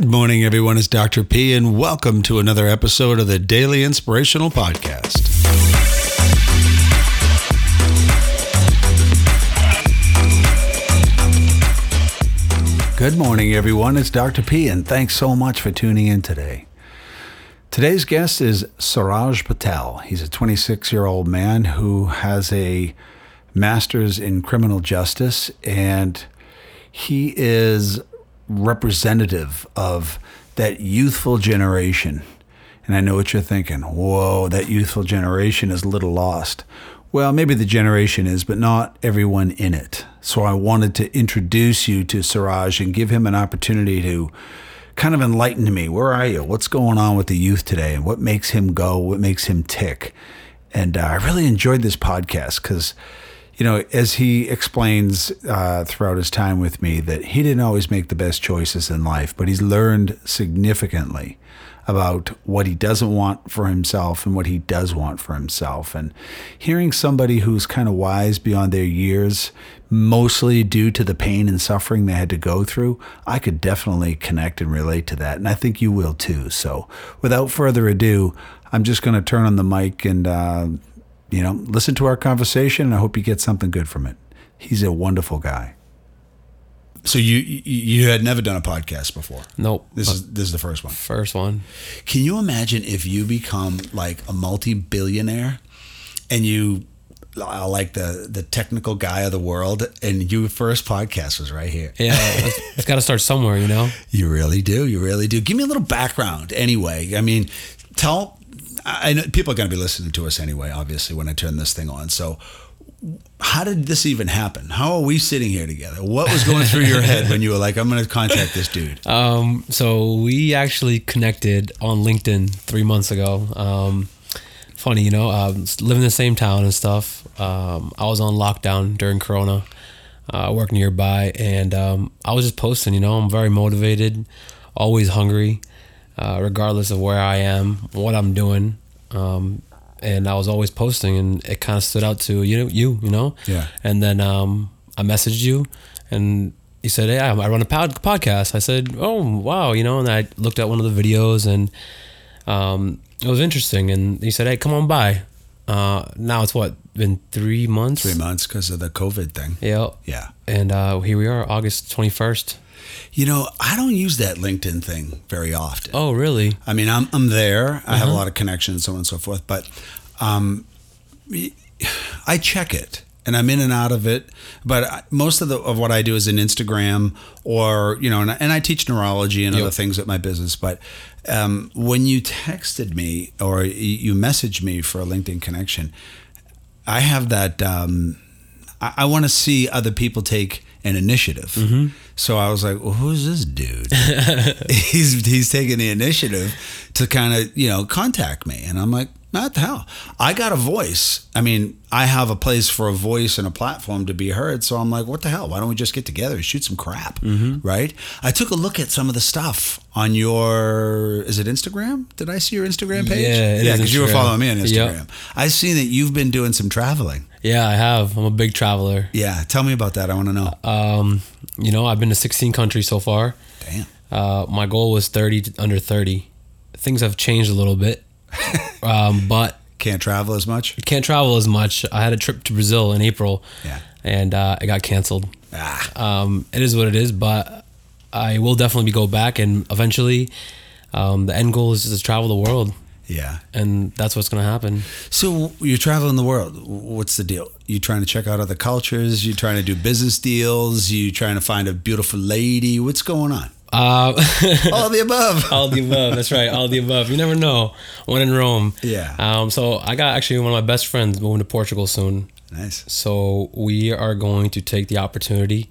Good morning, everyone. It's Dr. P, and welcome to another episode of the Daily Inspirational Podcast. Good morning, everyone. It's Dr. P, and thanks so much for tuning in today. Today's guest is Suraj Patel. He's a 26 year old man who has a master's in criminal justice, and he is representative of that youthful generation. And I know what you're thinking. Whoa, that youthful generation is a little lost. Well, maybe the generation is, but not everyone in it. So I wanted to introduce you to Suraj and give him an opportunity to kind of enlighten me. Where are you? What's going on with the youth today? And what makes him go? What makes him tick? And uh, I really enjoyed this podcast because you know, as he explains uh, throughout his time with me, that he didn't always make the best choices in life, but he's learned significantly about what he doesn't want for himself and what he does want for himself. And hearing somebody who's kind of wise beyond their years, mostly due to the pain and suffering they had to go through, I could definitely connect and relate to that. And I think you will too. So without further ado, I'm just going to turn on the mic and uh, you know, listen to our conversation, and I hope you get something good from it. He's a wonderful guy. So you you had never done a podcast before? Nope. This is this is the first one. First one. Can you imagine if you become like a multi-billionaire and you uh, like the the technical guy of the world and your first podcast was right here. Yeah, it's got to start somewhere, you know. You really do. You really do. Give me a little background anyway. I mean, tell I know people are going to be listening to us anyway, obviously, when I turn this thing on. So, how did this even happen? How are we sitting here together? What was going through your head when you were like, I'm going to contact this dude? Um, so we actually connected on LinkedIn three months ago. Um, funny, you know, um, living in the same town and stuff. Um, I was on lockdown during Corona. Uh, I work nearby, and um, I was just posting. You know, I'm very motivated, always hungry uh, regardless of where I am, what I'm doing. Um, and I was always posting, and it kind of stood out to you know you you know. Yeah. And then um, I messaged you, and you said, "Hey, I run a pod- podcast." I said, "Oh, wow," you know. And I looked at one of the videos, and um, it was interesting. And he said, "Hey, come on by." Uh, now it's what been three months. Three months because of the COVID thing. Yeah. Yeah. And uh, here we are, August twenty first. You know, I don't use that LinkedIn thing very often. Oh, really? I mean, I'm I'm there. I have a lot of connections, so on and so forth. But um, I check it, and I'm in and out of it. But most of the of what I do is in Instagram, or you know, and I, and I teach neurology and Yep. other things at my business. But um, when you texted me or you messaged me for a LinkedIn connection, I have that. Um, I, I want to see other people take an initiative. Mm-hmm. So I was like, well, who's this dude? he's he's taking the initiative to kind of you know contact me, and I'm like, what the hell? I got a voice. I mean, I have a place for a voice and a platform to be heard. So I'm like, what the hell? Why don't we just get together and shoot some crap? Mm-hmm. Right? I took a look at some of the stuff on your is it Instagram? Did I see your Instagram page? Yeah, yeah, because you were following me on Yep. Instagram. I see that you've been doing some traveling. Yeah, I have. I'm a big traveler. Yeah, tell me about that. I want to know. Um, you know, I've been to 16 countries so far. Damn. Uh, my goal was 30 under 30. Things have changed a little bit, um, but Can't travel as much. can't travel as much. I had a trip to Brazil in April, Yeah. and uh, it got canceled. Ah. Um, it is what it is, but I will definitely go back, and eventually, um, the end goal is to travel the world, Yeah. and that's what's going to happen. So you're traveling the world. What's the deal? You trying to check out other cultures? You trying to do business deals? You trying to find a beautiful lady? What's going on? Uh, All of the above. all the above. That's right. All the above. You never know. When in Rome. Yeah. Um. So I got actually one of my best friends moving to Portugal soon. Nice. So we are going to take the opportunity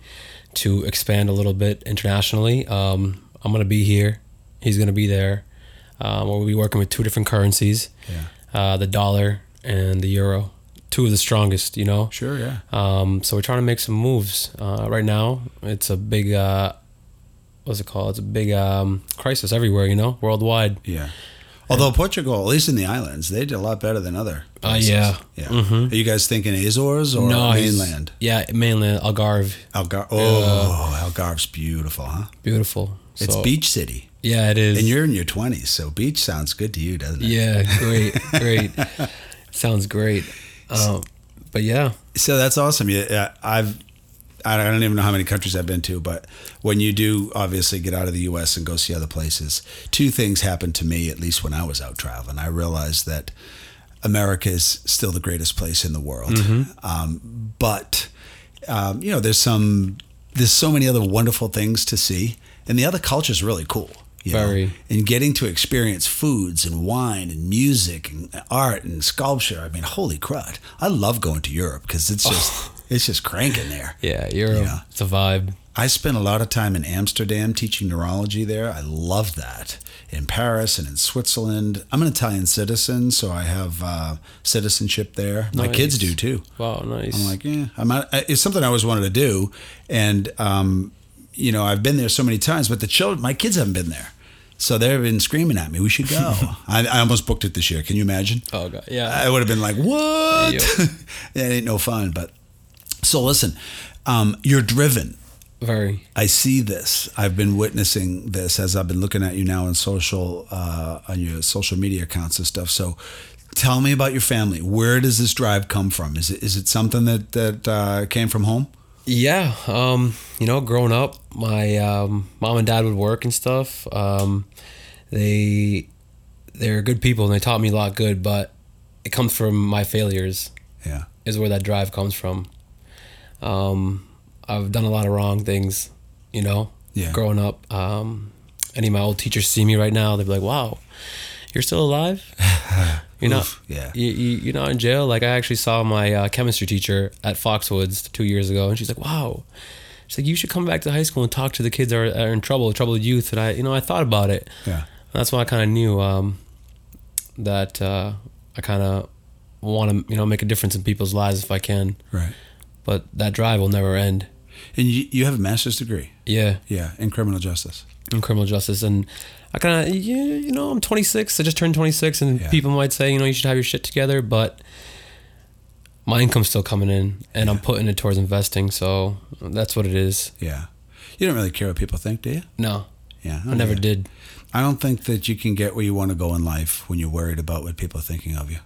to expand a little bit internationally. Um. I'm gonna be here. He's gonna be there. Um, we'll be working with two different currencies. Yeah. Uh, the dollar and the euro. Two of the strongest. You know. Sure. Yeah. Um, so we're trying to make some moves. Uh, right now, it's a big, uh, what's it called? It's a big um, crisis everywhere, you know, worldwide. Yeah. Although Portugal, at least in the islands, they did a lot better than other. Uh, places. yeah. Yeah. Mhm. Are you guys thinking Azores or he's- mainland? Yeah, mainland, Algarve. Algar- oh, Algarve's beautiful, huh? Beautiful. It's So- beach city. Yeah, it is. And you're in your 20s, so beach sounds good to you, doesn't it? yeah, great, great. Sounds great. Um, but yeah, So that's awesome. Yeah, I've I don't even know how many countries I've been to, but when you do obviously get out of the U.S. and go see other places, two things happened to me at least when I was out traveling. I realized that America is still the greatest place in the world, um, but um, you know there's some there's so many other wonderful things to see, and the other culture is really cool. You know? Very. and getting to experience foods and wine and music and art and sculpture. I mean, holy crud! I love going to Europe because it's just it's just cranking there. yeah, you're Yeah. it's a vibe. I spent a lot of time in Amsterdam teaching neurology there. I love that. In Paris and in Switzerland. I'm an Italian citizen, so I have uh, citizenship there. My kids do too. Wow, nice. I'm like, yeah, I'm not, it's something I always wanted to do, and um, you know, I've been there so many times, but the children, my kids haven't been there, so they've been screaming at me, "We should go." I, I almost booked it this year. Can you imagine? oh god, yeah. I would have been like, "What?" It ain't no fun. But so listen, um, you're driven. Very. I see this. I've been witnessing this as I've been looking at you now on social, uh, on your social media accounts and stuff. So, tell me about your family. Where does this drive come from? Is it is it something that that uh, came from home? Yeah, um, you know, growing up, my um, mom and dad would work and stuff. Um, they they're good people and they taught me a lot good, but it comes from my failures. Yeah. Is where that drive comes from. Um, I've done a lot of wrong things, you know. Yeah. Growing up, um, any of my old teachers see me right now, they'd be like, "Wow, you're still alive." You're not. Yeah. You, you, you're not in jail. Like I actually saw my uh, chemistry teacher at Foxwoods two years ago, and she's like, "Wow." She's like, "You should come back to high school and talk to the kids that are, are in trouble, troubled youth." And I, you know, I thought about it. Yeah. That's why I kind of knew um, that uh, I kind of want to, you know, make a difference in people's lives if I can. Right. But that drive will never end. And you, you have a master's degree. Yeah, Yeah, in criminal justice. in criminal justice, and I kind of, yeah, you know, I'm 26. I just turned 26, and Yeah. people might say, you know, you should have your shit together, but my income's still coming in, and I'm putting it towards investing. So that's what it is. Yeah. You don't really care what people think, do you? No, Yeah. I never did. I don't think that you can get where you want to go in life when you're worried about what people are thinking of you.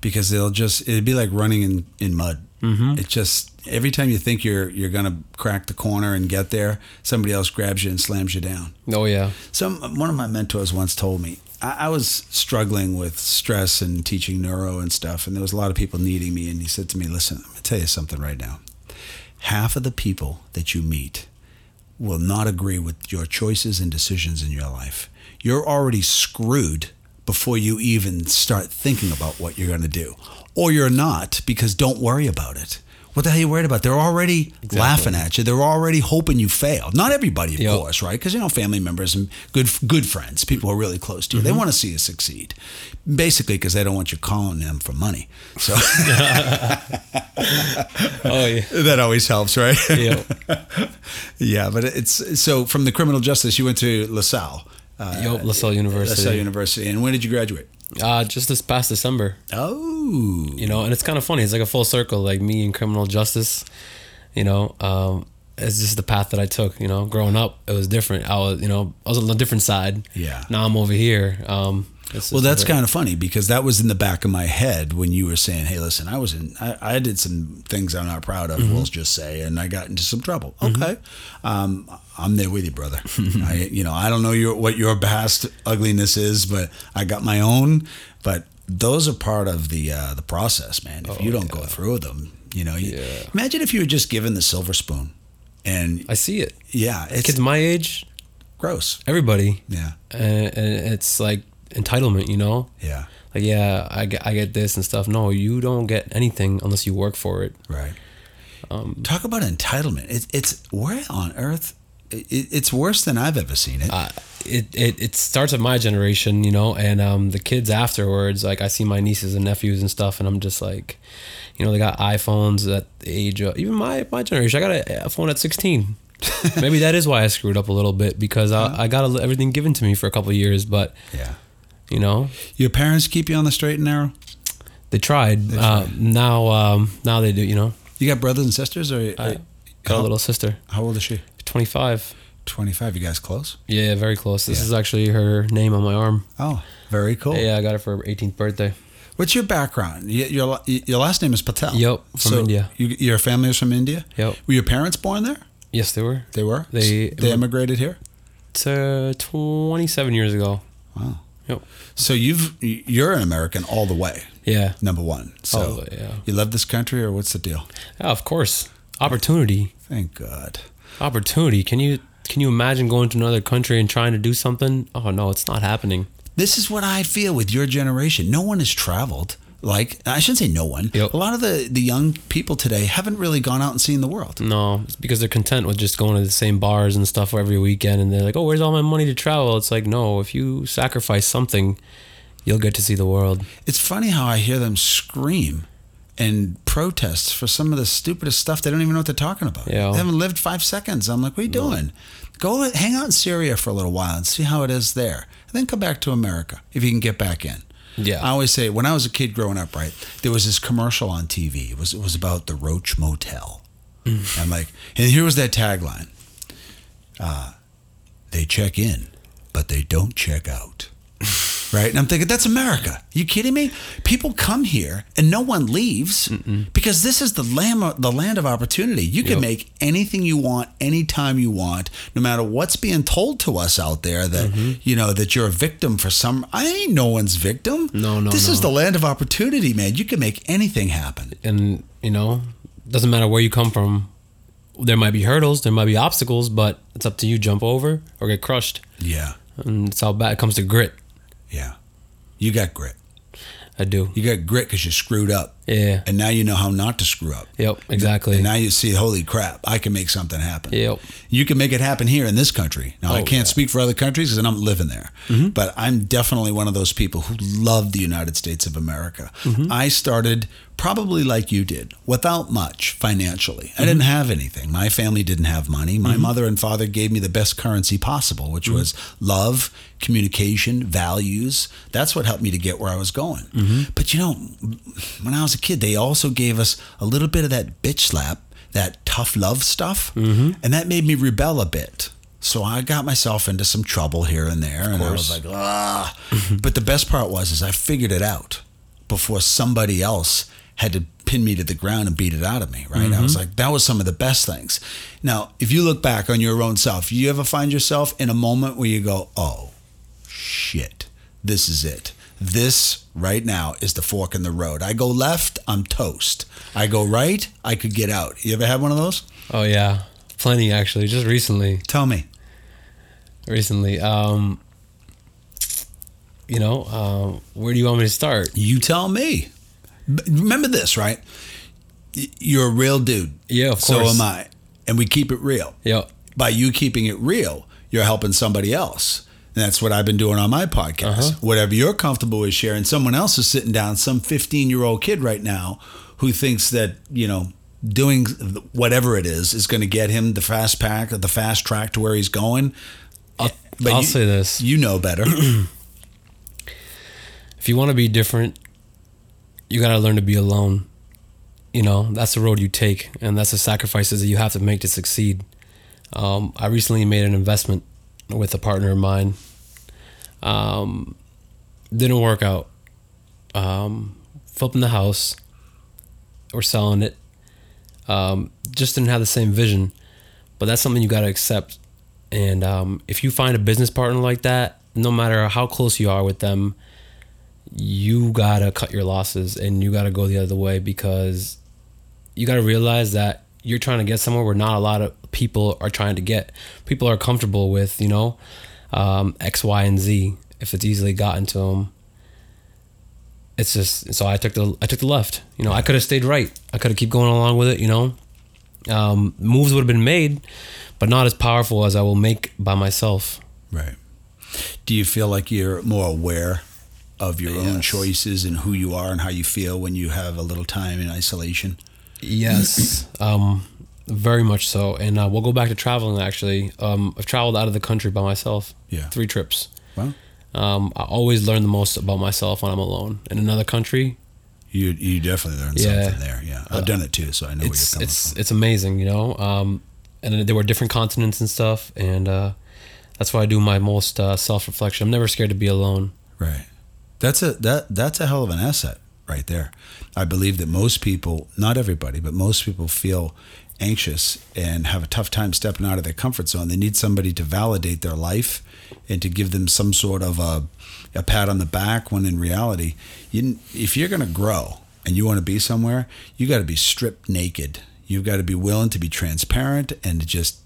Because they'll just it'd be like running in, in mud. Mm-hmm. It just every time you think you're you're gonna crack the corner and get there, somebody else grabs you and slams you down. Oh yeah, Some one of my mentors once told me I, I was struggling with stress and teaching neuro and stuff, and there was a lot of people needing me. And he said to me, "Listen, I'm gonna tell you something right now. Half of the people that you meet will not agree with your choices and decisions in your life. You're already screwed before you even start thinking about what you're going to do, or you're not because don't worry about it." What the hell are you worried about? They're already laughing at you. They're already hoping you fail. Not everybody, of Yep. course, right? Because you know, family members and good good friends, people who are really close to you, they mm-hmm. want to see you succeed. Basically, because they don't want you calling them for money. So oh yeah, that always helps, right? yeah. yeah, but it's so from the criminal justice, you went to LaSalle. Uh, Yup, LaSalle University. LaSalle University. And when did you graduate? Uh, just this past December. Oh, you know and it's kind of funny it's like a full circle like me and criminal justice you know um it's just the path that i took you know growing up it was different i was you know i was on a different side Yeah. now i'm over here um Well, that's kind of funny because that was in the back of my head when you were saying, "Hey, listen, I was in, I, I did some things I'm not proud of. We'll just say, and I got into some trouble. Okay, um, I'm there with you, brother. I, you know, I don't know your what your past ugliness is, but I got my own. But those are part of the uh, the process, man. If you don't go through them, you know, you, Yeah. imagine if you were just given the silver spoon, and i see it yeah, it's kids my age gross. everybody Yeah, and, and it's like entitlement you know yeah, like yeah I get, I get this and stuff no you don't get anything unless you work for it Right. Um, Talk about entitlement. It's it's where on earth? It, it's worse than I've ever seen it. uh, it, it it starts with my generation, you know, and um, the kids afterwards. Like I see my nieces and nephews and stuff, and I'm just like, you know, they got iPhones at the age of even my my generation. I got a, a phone at 16. Maybe that is why I screwed up a little bit because I, I got a, everything given to me for a couple of years, but yeah. You know, Your parents keep you on the straight and narrow. they tried. Uh, now um, now they do. You know, You got brothers and sisters, or I got a little sister, how old is she? 25. 25. You guys close? Yeah, very close. This Yeah. is actually her name on my arm. Oh, very cool. Yeah, I got it for her 18th birthday. What's your background? Your, your last name is Patel. Yep, from so India. You, your family is from India? Yep. Were your parents born there? Yes, they were. They were? They- they emigrated here? It's uh, 27 years ago. Wow. Yep. So you've you're an American all the way. Yeah. Number one. So way, yeah. you love this country, or what's the deal? Yeah, of course. Opportunity. Thank God. Opportunity. Can you can you imagine going to another country and trying to do something? Oh no, it's not happening. This is what I feel with your generation. No one has traveled. Like I shouldn't say no one. Yep. A lot of the the young people today haven't really gone out and seen the world. No, it's because they're content with just going to the same bars and stuff every weekend, and they're like, "Oh, where's all my money to travel?" It's like, no, if you sacrifice something, you'll get to see the world. It's funny how I hear them scream and protest for some of the stupidest stuff. They don't even know what they're talking about. Yeah. They haven't lived five seconds. I'm like, what are you doing? Go hang out in Syria for a little while and see how it is there. And then come back to America if you can get back in. Yeah. I always say when I was a kid growing up, right, there was this commercial on TV. It was it was about the Roach Motel. I'm like, and here was that tagline. Uh, they check in, but they don't check out. Right? And I'm thinking, that's America. you kidding me? People come here and no one leaves because this is the land, of, the land of opportunity. You can Yep. make anything you want, anytime you want, no matter what's being told to us out there that, Mm-hmm. you know, that you're a victim for some. I ain't no one's victim. No, no, This is the land of opportunity, man. You can make anything happen. and you know, doesn't matter where you come from. There might be hurdles, there might be obstacles, but it's up to you jump over or get crushed. Yeah. And it's how bad it comes to grit. Yeah. You got grit. I do. You got grit because you screwed up. Yeah. And now you know how not to screw up. Yep. Exactly. And now you see, holy crap, I can make something happen. Yep. You can make it happen here in this country. Now, I Oh, can't yeah. Mm-hmm. speak for other countries because I'm living there. But I'm definitely one of those people who love the United States of America. Mm-hmm. I started probably like you did, without much financially. I Mm-hmm. didn't have anything. My family didn't have money. My mother and father gave me the best currency possible, which Mm-hmm. was love, communication, values. That's what helped me to get where I was going. Mm-hmm. But you know, when I was a kid, they also gave us a little bit of that bitch slap, that tough love stuff, Mm-hmm. and that made me rebel a bit. So I got myself into some trouble here and there, and I was like, ah. but the best part was, is I figured it out before somebody else had to pin me to the ground and beat it out of me. Right? I was like, that was some of the best things. Now, if you look back on your own self, you ever find yourself in a moment where you go, oh, shit, this is it. This right now is the fork in the road. I go left, I'm toast. I go right, I could get out. You ever had one of those? Oh yeah. Plenty actually. Just recently. Tell me. Recently. Um. You know, um, where do you want me to start? You tell me. Remember this, right? You're a real dude. Yeah, of course. So am I. And we keep it real. Yep. By you keeping it real, you're helping somebody else. And that's what I've been doing on my podcast. Uh-huh. Whatever you're comfortable with sharing, someone else is sitting down, some 15 year old kid right now who thinks that, you know, doing whatever it is is going to get him the fast pack or the fast track to where he's going. I'll, But I'll you- say this: You know better. if you want to be different, you got to learn to be alone. You know, that's the road you take, and that's the sacrifices that you have to make to succeed. Um, I recently made an investment with a partner of mine. Um, didn't work out. Um, flipping the house or selling it. Um, just didn't have the same vision, but that's something you got to accept. And um, if you find a business partner like that, no matter how close you are with them, you gotta cut your losses and you gotta go the other way because you gotta realize that you're trying to get somewhere where not a lot of people are trying to get. People are comfortable with, you know, um, X, Y, and Z if it's easily gotten to them. It's just so I took the I took the left. You know, I could have stayed right. I could have keep going along with it. You know, um, moves would have been made, but not as powerful as I will make by myself. Right. Do you feel like you're more aware of your own choices and who you are and how you feel when you have a little time in isolation? Yes, um, very much so. And uh, we'll go back to traveling. Actually, um, I've traveled out of the country by myself. Yeah. three trips. Well, Um, I always learn the most about myself when I'm alone. In another country, you you definitely learn Yeah. something there. Yeah, I've done it too, so I know where you're it's coming it's from. it's amazing. You know, um, and there were different continents and stuff, and uh, that's why I do my most uh, self reflection. I'm never scared to be alone. Right. That's a that that's a hell of an asset right there. I believe that most people, not everybody, but most people feel anxious and have a tough time stepping out of their comfort zone. They need somebody to validate their life and to give them some sort of a, a pat on the back when in reality, you, if you're going to grow and you want to be somewhere, you got to be stripped naked. You've got to be willing to be transparent and to just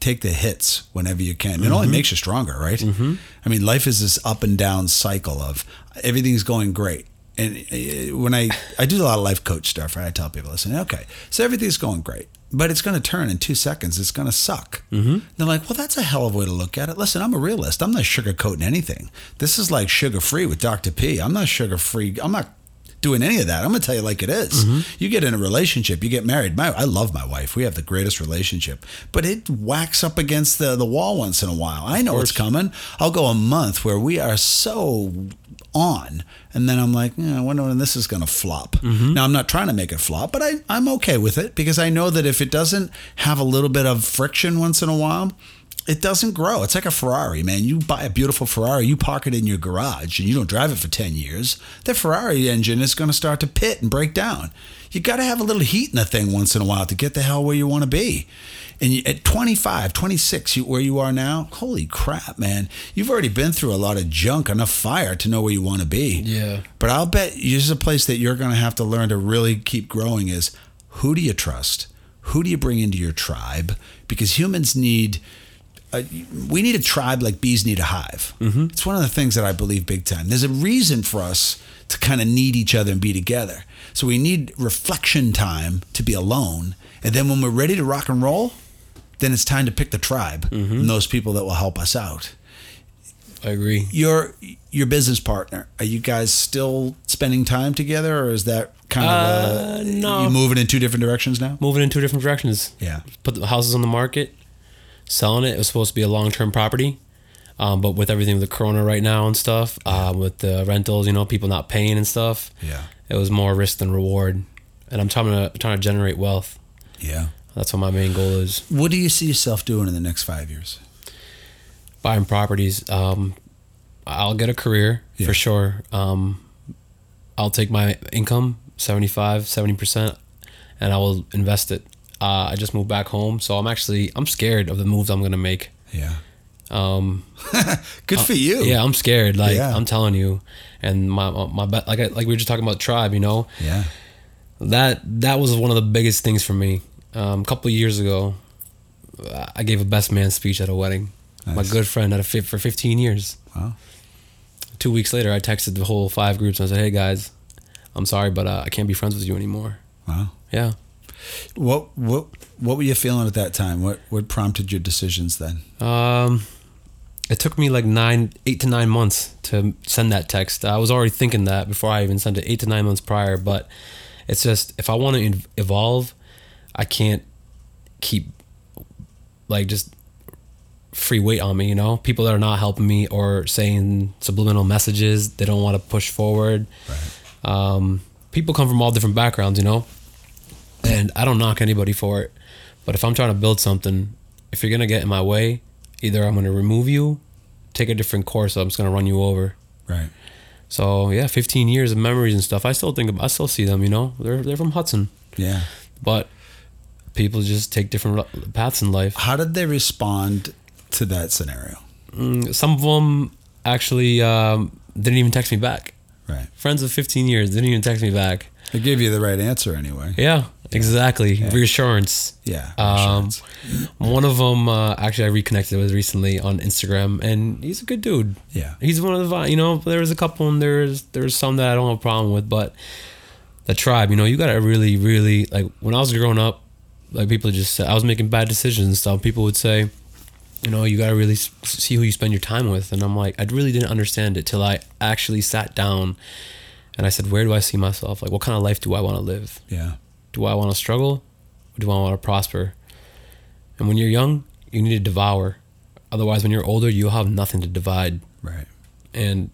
take the hits whenever you can. It mm-hmm. only makes you stronger, right? Mm-hmm. I mean, life is this up and down cycle of everything's going great and uh, when I I do a lot of life coach stuff, right? I tell people, listen, okay, so everything's going great, but it's going to turn in two seconds. It's going to suck. Mm-hmm. They're like, well, that's a hell of a way to look at it. Listen, I'm a realist. I'm not sugarcoating anything. This is like sugar free with Dr. P. I'm not sugar free. I'm not doing any of that. I'm gonna tell you like it is. Mm-hmm. You get in a relationship, you get married. My, I love my wife. We have the greatest relationship, but it whacks up against the the wall once in a while. I know it's coming. I'll go a month where we are so on. And then I'm like, yeah, I wonder when this is going to flop. Mm-hmm. Now, I'm not trying to make it flop, but I, I'm okay with it because I know that if it doesn't have a little bit of friction once in a while, it doesn't grow. It's like a Ferrari, man. You buy a beautiful Ferrari, you park it in your garage, and you don't drive it for 10 years. The Ferrari engine is going to start to pit and break down. You got to have a little heat in the thing once in a while to get the hell where you want to be. And you, at 25, 26, you, where you are now, holy crap, man. You've already been through a lot of junk, enough fire to know where you want to be. Yeah. But I'll bet this is a place that you're going to have to learn to really keep growing is who do you trust? Who do you bring into your tribe? Because humans need uh, we need a tribe like bees need a hive. Mm-hmm. It's one of the things that I believe big time. There's a reason for us to kind of need each other and be together. So we need reflection time to be alone. And then when we're ready to rock and roll, then it's time to pick the tribe mm-hmm. and those people that will help us out. I agree. Your your business partner, are you guys still spending time together or is that kind of uh, no. you moving in two different directions now? Moving in two different directions. Yeah. Put the houses on the market, selling it. It was supposed to be a long-term property. Um, but with everything with the corona right now and stuff, uh, with the rentals, you know, people not paying and stuff, yeah, it was more risk than reward. And I'm trying to trying to generate wealth. Yeah, that's what my main goal is. What do you see yourself doing in the next five years? Buying properties. Um, I'll get a career yeah. for sure. Um, I'll take my income 75, 70%, and I will invest it. Uh, I just moved back home, so I'm actually I'm scared of the moves I'm gonna make. Yeah. Um, Good for you. Yeah, I'm scared. Like yeah. I'm telling you, and my my like I, like we were just talking about tribe. You know. Yeah. That that was one of the biggest things for me. Um, a couple years ago, I gave a best man speech at a wedding. Nice. My good friend had a fit for 15 years. Wow. Two weeks later, I texted the whole five groups and I said, "Hey guys, I'm sorry, but uh, I can't be friends with you anymore." Wow. Yeah. What what what were you feeling at that time? What what prompted your decisions then? Um, it took me like nine, eight to nine months to send that text. I was already thinking that before I even sent it, eight to nine months prior. But it's just if I want to evolve, I can't keep like just free weight on me. You know, people that are not helping me or saying subliminal messages, they don't want to push forward. Right. Um, people come from all different backgrounds. You know, and I don't knock anybody for it. But if I'm trying to build something, if you're gonna get in my way, either I'm gonna remove you, take a different course, or I'm just gonna run you over. Right. So yeah, 15 years of memories and stuff. I still think about, I still see them. You know, they're they're from Hudson. Yeah. But people just take different paths in life. How did they respond to that scenario? Mm, some of them actually um, didn't even text me back. Right. Friends of 15 years didn't even text me back. They gave you the right answer anyway. Yeah, exactly. Yeah. Reassurance. Yeah. Reassurance. Um, one of them uh, actually I reconnected with recently on Instagram, and he's a good dude. Yeah. He's one of the you know there was a couple and there's there's some that I don't have a problem with, but the tribe, you know, you gotta really really like when I was growing up, like people just I was making bad decisions and stuff. People would say, you know, you gotta really see who you spend your time with, and I'm like I really didn't understand it till I actually sat down and I said, where do I see myself? Like, what kind of life do I want to live? Yeah. Do I want to struggle? Or do I want to prosper? And when you're young, you need to devour. Otherwise, when you're older, you'll have nothing to divide. Right. And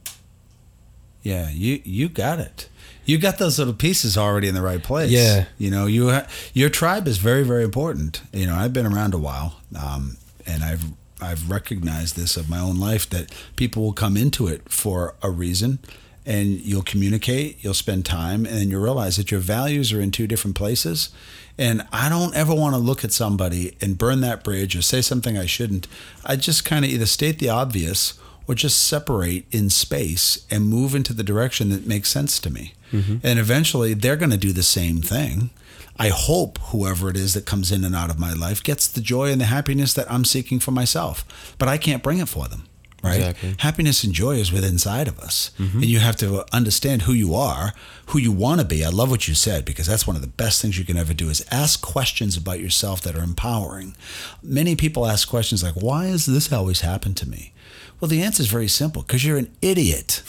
Yeah, you you got it. You got those little pieces already in the right place. Yeah. You know, you ha- your tribe is very very important. You know, I've been around a while, um, and I've I've recognized this of my own life that people will come into it for a reason, and you'll communicate, you'll spend time, and then you realize that your values are in two different places. And I don't ever want to look at somebody and burn that bridge or say something I shouldn't. I just kind of either state the obvious or just separate in space and move into the direction that makes sense to me. Mm-hmm. And eventually they're going to do the same thing. I hope whoever it is that comes in and out of my life gets the joy and the happiness that I'm seeking for myself, but I can't bring it for them. Right? Exactly. Happiness and joy is within inside of us. Mm-hmm. And you have to understand who you are, who you want to be. I love what you said because that's one of the best things you can ever do is ask questions about yourself that are empowering. Many people ask questions like, why has this always happened to me? Well, the answer is very simple because you're an idiot.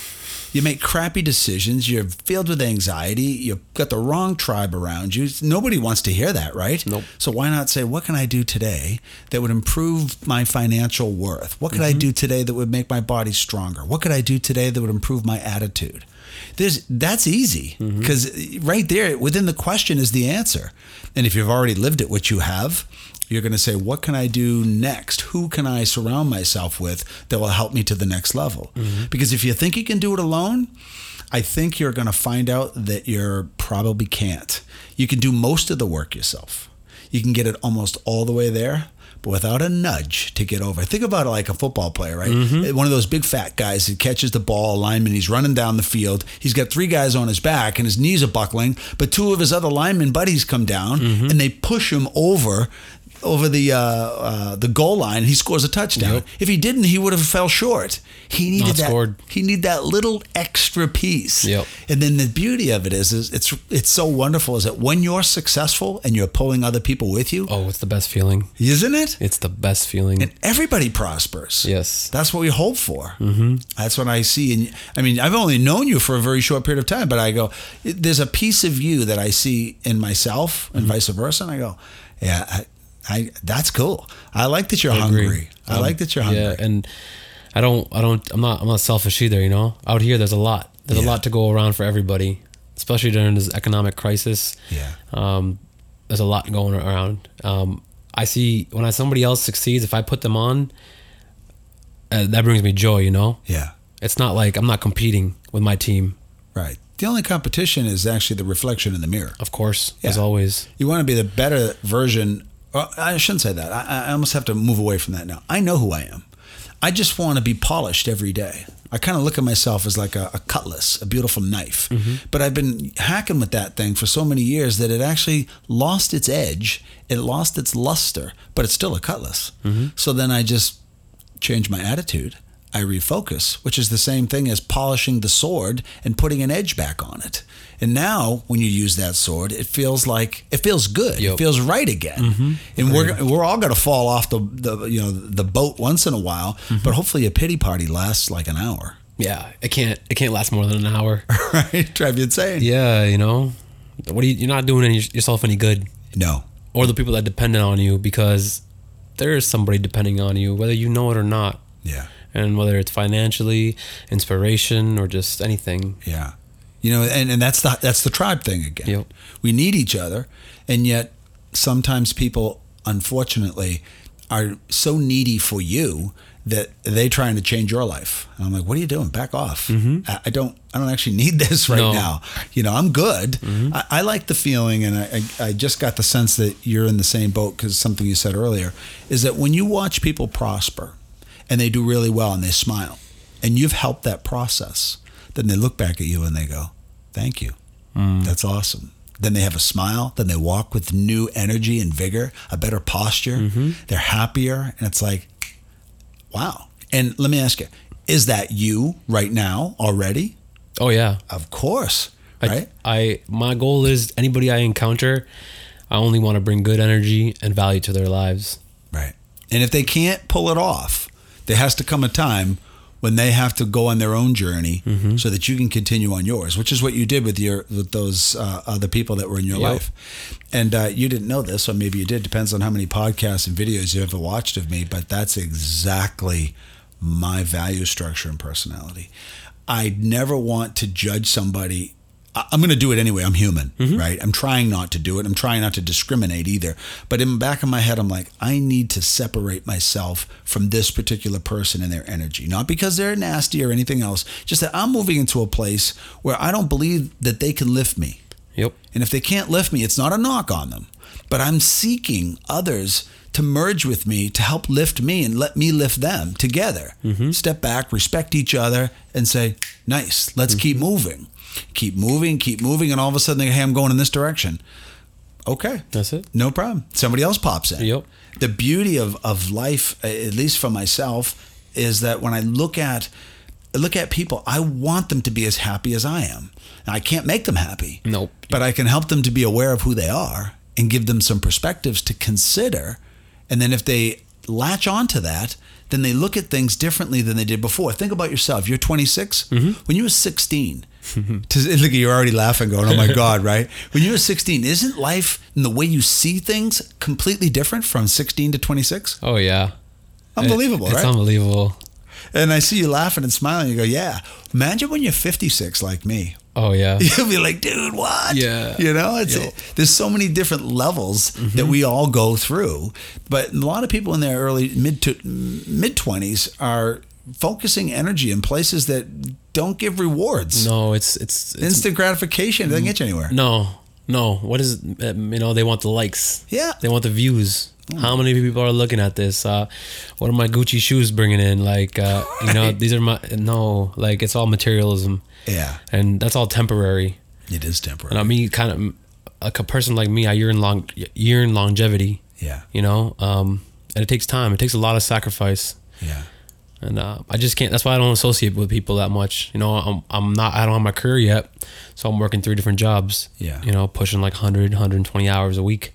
You make crappy decisions. You're filled with anxiety. You've got the wrong tribe around you. Nobody wants to hear that, right? Nope. So why not say, what can I do today that would improve my financial worth? What could I mm-hmm. do today that would make my body stronger? What could I do today that would improve my attitude? There's, that's easy mm-hmm. because right there within the question is the answer. And if you've already lived it, which you have, you're going to say, what can I do next? Who can I surround myself with that will help me to the next level? Mm-hmm. Because if you think you can do it alone, I think you're going to find out that you're probably can't. You can do most of the work yourself. You can get it almost all the way there, but without a nudge to get over. Think about it like a football player, right? Mm-hmm. Uh, one of those big fat guys that catches the ball, lineman, he's running down the field. He's got three guys on his back and his knees are buckling, but two of his other lineman buddies come down mm-hmm. and they push him over over the uh, uh, the goal line. He scores a touchdown. Yep. If he didn't, he would have fell short. He needed Not that. scored. He needed that little extra piece. Yep. And then the beauty of it is, is it's it's so wonderful is that when you're successful and you're pulling other people with you, Oh, it's the best feeling. isn't it? It's the best feeling. And everybody prospers. yes. That's what we hope for. Mm-hmm. That's what I see. And I mean, I've only known you for a very short period of time, but I go, there's a piece of you that I see in myself and vice versa. And I go, yeah, I, I that's cool. I like that you're I hungry. I Um, like that you're hungry. Yeah, and I don't, I don't, I'm not, I'm not selfish either. You know, out here there's a lot, there's Yeah. a lot to go around for everybody, especially during this economic crisis. Yeah. Um, there's a lot going around. Um, I see when I, somebody else succeeds, if I put them on, uh, that brings me joy. You know, yeah. it's not like I'm not competing with my team. Right. The only competition is actually the reflection in the mirror. Of course, yeah. as always. You want to be the better version. Well, I shouldn't say that. I, I almost have to move away from that now. I know who I am. I just want to be polished every day. I kind of look at myself as like a, a cutlass, a beautiful knife. Mm-hmm. But I've been hacking with that thing for so many years that it actually lost its edge. It lost its luster, but it's still a cutlass. Mm-hmm. So then I just change my attitude. I refocus, which is the same thing as polishing the sword and putting an edge back on it. And now, when you use that sword, it feels like it feels good. It feels right again. Mm-hmm. And we're we're all going to fall off the, the you know the boat once in a while, mm-hmm. but hopefully a pity party lasts like an hour, Yeah, it can't, it can't last more than an hour. right? Drive you insane. yeah, you know, what are you? You're not doing any, yourself any good. No. or the people that depended on you because there is somebody depending on you whether you know it or not Yeah. And whether it's financially inspiration or just anything Yeah. You know, and, and that's the that's the tribe thing again. Yep. We need each other, and yet sometimes people, unfortunately, are so needy for you that they're trying to change your life. And I'm like, what are you doing? Back off. Mm-hmm. I, I don't I don't actually need this right No. now. You know, I'm good. Mm-hmm. I, I like the feeling, and I, I I just got the sense that you're in the same boat because something you said earlier is that when you watch people prosper and they do really well and they smile and you've helped that process, then they look back at you and they go, Thank you. Mm. That's awesome. Then they have a smile. Then they walk with new energy and vigor, a better posture. Mm-hmm. They're happier. And it's like, wow. And let me ask you, is that you right now already? oh yeah Of course. I, Right? I my goal is anybody i encounter i only want to bring good energy and value to their lives Right. And if they can't pull it off, there has to come a time when they have to go on their own journey so that you can continue on yours, which is what you did with your with those uh, other people that were in your Yep. life. And uh, you didn't know this, or maybe you did. Depends on how many podcasts and videos you ever watched of me. But that's exactly my value structure and personality. I never want to judge somebody. I'm going to do it anyway. I'm human, mm-hmm. right? I'm trying not to do it. I'm trying not to discriminate either. But in the back of my head, I'm like, I need to separate myself from this particular person and their energy. Not because they're nasty or anything else, just that I'm moving into a place where I don't believe that they can lift me. Yep. And if they can't lift me, it's not a knock on them, but I'm seeking others to merge with me to help lift me and let me lift them together. Mm-hmm. Step back, respect each other, and say, nice, let's keep mm-hmm. moving. Keep moving, keep moving. And all of a sudden, they hey, I'm going in this direction. Okay. That's it. No problem. Somebody else pops in. Yep. The beauty of, of life, at least for myself, is that when I look at look at people, I want them to be as happy as I am. Now, I can't make them happy. Nope. But I can help them to be aware of who they are and give them some perspectives to consider. And then if they latch onto that, then they look at things differently than they did before. Think about yourself. You're 26. Mm-hmm. When you were 16, to, look, you're already laughing, going, "Oh my God!" Right? When you were 16, isn't life and the way you see things completely different from 16 to 26? Oh yeah. Unbelievable, It- it's right? unbelievable. and I see you laughing and smiling. You go, "Yeah." Imagine when you're 56, like me. Oh yeah. You'll be like, dude, what? Yeah. You know, it's Yo. there's so many different levels that mm-hmm. we all go through. But a lot of people in their early mid to mid twenties are focusing energy in places that don't give rewards. No, it's it's, it's Instant gratification It doesn't get you anywhere. no, no. What is um, you know? They want the likes. Yeah. They want the views. How many people are looking at this? Uh, what are my Gucci shoes bringing in? Like, uh, you know, these are my no. Like, it's all materialism, Yeah. and that's all temporary. It is temporary. And I mean, kind of like a person like me, I yearn long, yearn longevity. yeah. You know, um, and it takes time. It takes a lot of sacrifice. Yeah. And uh, I just can't. That's why I don't associate with people that much. You know, I'm I'm not. I don't have my career yet, so I'm working three different jobs. Yeah. You know, pushing like 100, 120 hours a week,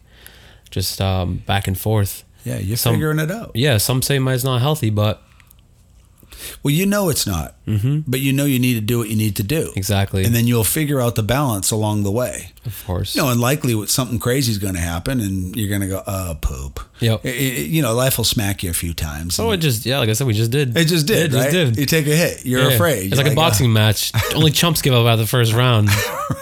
just um, back and forth. Yeah. You're Some- figuring it out. Yeah, some say mine's not healthy, but Well, you know it's not, mm-hmm. but you know you need to do what you need to do. exactly. And then you'll figure out the balance along the way. of course. You know, and likely something crazy is going to happen, and you're going to go, "Oh, poop." Yep. I- I- you know, life will smack you a few times. Oh, it just yeah, like I said, we just did. it just did, It just right? did. You take a hit, you're Yeah. afraid. It's You're like, a boxing match. Only chumps give up after the first round.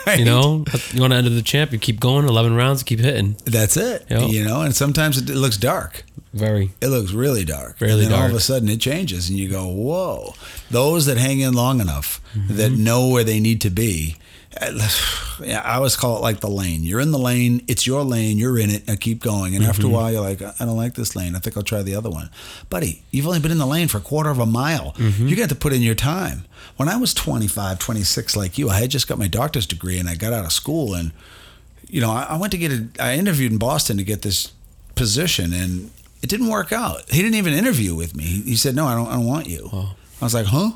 Right. You know, you want to enter the champ, you keep going, eleven rounds, keep hitting. That's it. Yep. You know, and sometimes it, it looks dark. Very. It looks really dark. Really and then all of a sudden it changes, and you go, "Whoa!" Those that hang in long enough, Mm-hmm. that know where they need to be. Yeah, I always call it like the lane. You're in the lane. It's your lane. You're in it. Now keep going. And Mm-hmm. after a while, you're like, I don't like this lane. I think I'll try the other one. Buddy, you've only been in the lane for a quarter of a mile. Mm-hmm. You got to put in your time. When I was 25, 26, like you, I had just got my doctor's degree and I got out of school. And, you know, I, I went to get a, I interviewed in Boston to get this position and it didn't work out. He didn't even interview with me. He, he said, No, I don't, I don't want you. I was like, Huh?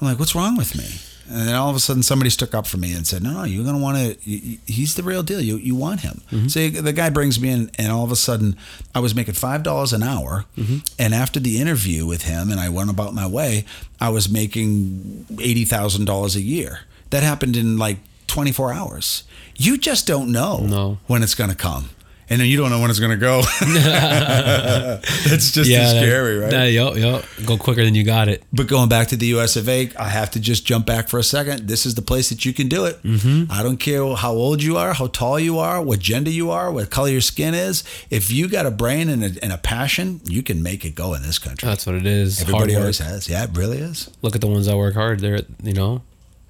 I'm like, What's wrong with me? And then all of a sudden, somebody stuck up for me and said, "No, no, you're gonna want to. He's the real deal. You you want him." Mm-hmm. So the guy brings me in, and all of a sudden, I was making five dollars an hour. Mm-hmm. And after the interview with him, and I went about my way, I was making eighty thousand dollars a year. That happened in like 24 hours. You just don't know No. when it's gonna come, and then you don't know when it's gonna go. That's just yeah, that- scary, right? yup, yup. Go quicker than you got it. But going back to the US of A, I have to just jump back for a second. This is the place that you can do it. Mm-hmm. I don't care how old you are, how tall you are, what gender you are, what color your skin is. If you got a brain and a, and a passion, you can make it go in this country. That's what it is. Everybody always has. Yeah, it really is. Look at the ones that work hard. They're you know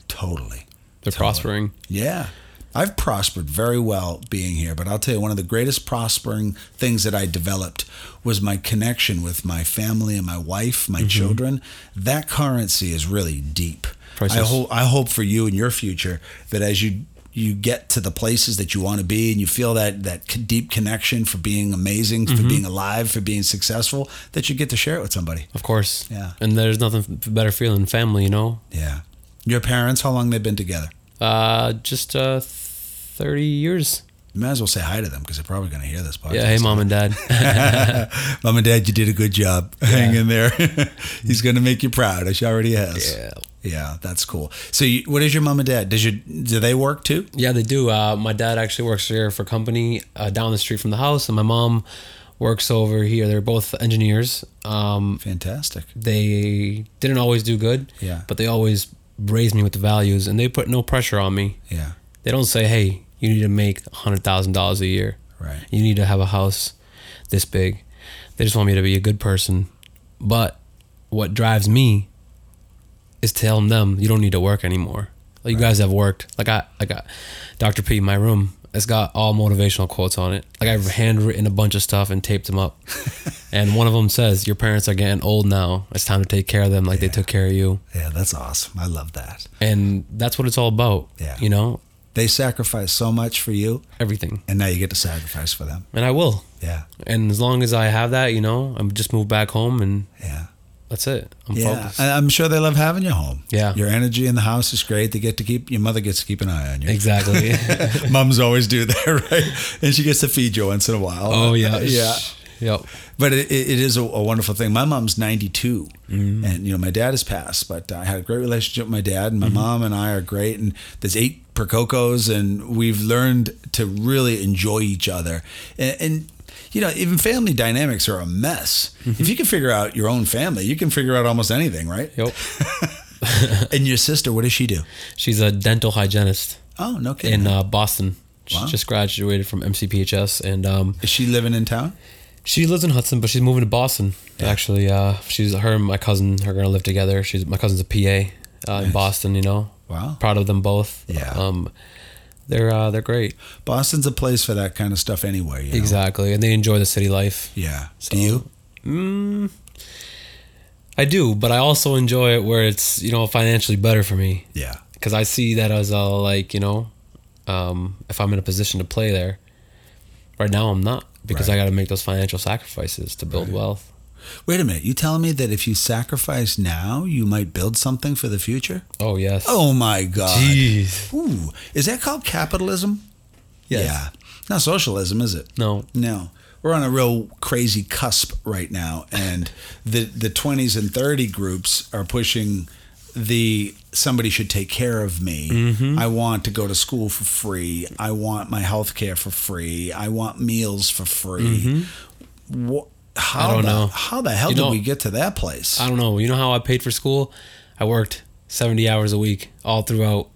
Totally. they're Totally. prospering. Yeah. I've prospered very well being here, but I'll tell you, one of the greatest prospering things that I developed was my connection with my family and my wife, my mm-hmm. children. That currency is really deep. I hope, I hope for you and your future that as you you get to the places that you want to be and you feel that that deep connection for being amazing, for mm-hmm. being alive, for being successful, that you get to share it with somebody. Of course. Yeah. And there's nothing better feeling family. You know. Yeah. Your parents, how long they've been together? Uh, just uh, thirty years. You might as well say hi to them because they're probably going to hear this podcast. Yeah. Hey, mom and dad. Mom and Dad, you did a good job. Hang in there. He's going to make you proud. As she already has. yeah. Yeah, that's cool. So, you, what is your mom and dad? Does your do they work too? Yeah, they do. Uh, my dad actually works here for a company uh, down the street from the house, and my mom works over here. They're both engineers. Um, Fantastic. they didn't always do good. Yeah. But they always raised me with the values, and they put no pressure on me. Yeah. They don't say, "Hey, you need to make hundred thousand dollars a year. Right. You need to have a house this big." They just want me to be a good person. But what drives me is telling them you don't need to work anymore. Like you guys have worked. Like I, like I, Dr. P, in my room, it's got all motivational quotes on it. Like I've handwritten a bunch of stuff and taped them up. and one of them says, "Your parents are getting old now. It's time to take care of them like they took care of you." Yeah, that's awesome. I love that. And that's what it's all about. Yeah. You know, They sacrifice so much for you, everything. and now you get to sacrifice for them. And I will. Yeah. And as long as I have that, you know, I'm just move back home and Yeah. That's it. I'm Yeah. focused. And I'm sure they love having you home. Yeah. Your energy in the house is great. They get to keep, your mother gets to keep an eye on you. Exactly. Mums always do that, right? And she gets to feed you once in a while. oh yeah. Yeah. Yep. But it, it is a, a wonderful thing. My mom's 92, Mm-hmm. and you know my dad has passed, but I had a great relationship with my dad, Mm-hmm. and my mom and I are great. And there's eight Percuocos, and we've learned to really enjoy each other. And, and you know, even family dynamics are a mess. Mm-hmm. If you can figure out your own family, you can figure out almost anything, right? Yep. and your sister, what does she do? She's a dental hygienist Oh, no kidding. in uh, Boston. She Wow. just graduated from MCPHS and um, is she living in town? she lives in Hudson, but she's moving to Boston. Yeah. Actually, uh, she's her and my cousin are gonna live together. She's my cousin's a PA uh, in Boston. You know, Wow. proud of them both. Yeah. Um, they're uh, they're great. Boston's a place for that kind of stuff anyway. You know? Exactly, and they enjoy the city life. Yeah. So- do you? Mm, I do, but I also enjoy it where it's you know financially better for me Yeah. because I see that as a like you know, um, if I'm in a position to play there. Right now, I'm not because Right. I got to make those financial sacrifices to build Right. wealth. Wait a minute. You telling me that if you sacrifice now, you might build something for the future? Oh yes. Oh my God. Jeez. Ooh. Is that called capitalism? Yes. Yeah. Not socialism, is it? No. No. We're on a real crazy cusp right now. And the, the 20s and 30 groups are pushing the somebody should take care of me. Mm-hmm. I want to go to school for free. I want my health care for free. I want meals for free. Wha- how Mm-hmm. don't the, know. How the hell You did know- we get to that place? I don't know. You know how I paid for school? I worked 70 hours a week all throughout,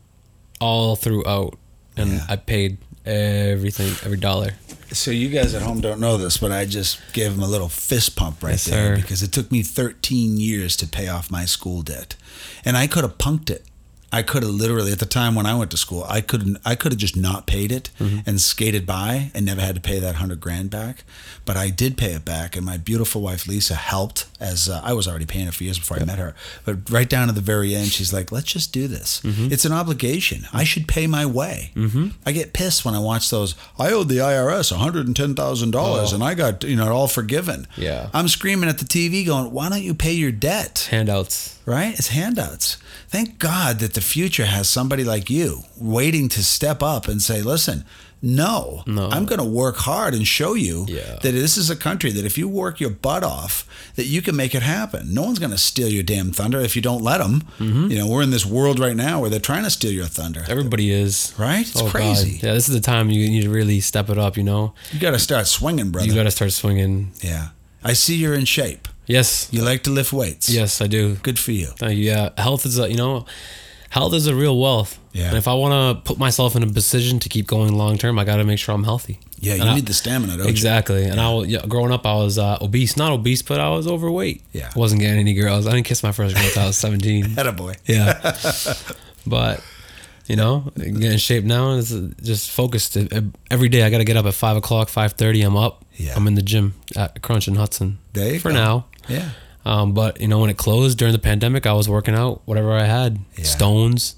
all throughout, and Yeah. I paid everything, every dollar. So you guys at home don't know this, but I just gave him a little fist pump right Yes, there sir. because it took me 13 years to pay off my school debt, and I could have punked it. I could have literally at the time when I went to school, I couldn't. I could have just not paid it Mm-hmm. and skated by and never had to pay that hundred grand back. But I did pay it back, and my beautiful wife Lisa helped as uh, I was already paying it for years before I met her. But right down to the very end, she's like, "Let's just do this. Mm-hmm. It's an obligation. I should pay my way." Mm-hmm. I get pissed when I watch those. I owed the IRS one hundred and ten thousand dollars, Oh. and I got you know it all forgiven. Yeah. I'm screaming at the TV, going, "Why don't you pay your debt?" Handouts. right? It's handouts. Thank God that the future has somebody like you waiting to step up and say, listen, no, No. I'm going to work hard and show you Yeah. that this is a country that if you work your butt off, that you can make it happen. No one's going to steal your damn thunder if you don't let them. Mm-hmm. You know, we're in this world right now where they're trying to steal your thunder. Everybody is. Right? It's Oh, God. crazy. Yeah, this is the time you need to really step it up, you know? You got to start swinging, brother. You got to start swinging. yeah. I see you're in shape. Yes. You like to lift weights. Yes, I do. Good for you. Thank you. Yeah, health is a you know, health is a real wealth. Yeah. And if I want to put myself in a position to keep going long term, I got to make sure I'm healthy. Yeah, you And I- need the stamina, don't exactly. And I was yeah, growing up, I was uh, obese, not obese, but I was overweight. Yeah. wasn't getting any girls. I didn't kiss my first girl until I was 17. Had a boy. yeah, but you know, getting in shape now is just focused. Every day, I got to get up at five o'clock, five thirty. I'm up. Yeah. I'm in the gym at Crunch in Hudson. There you for go. now. Yeah. Um, but you know, when it closed during the pandemic, I was working out whatever I had, Yeah. stones,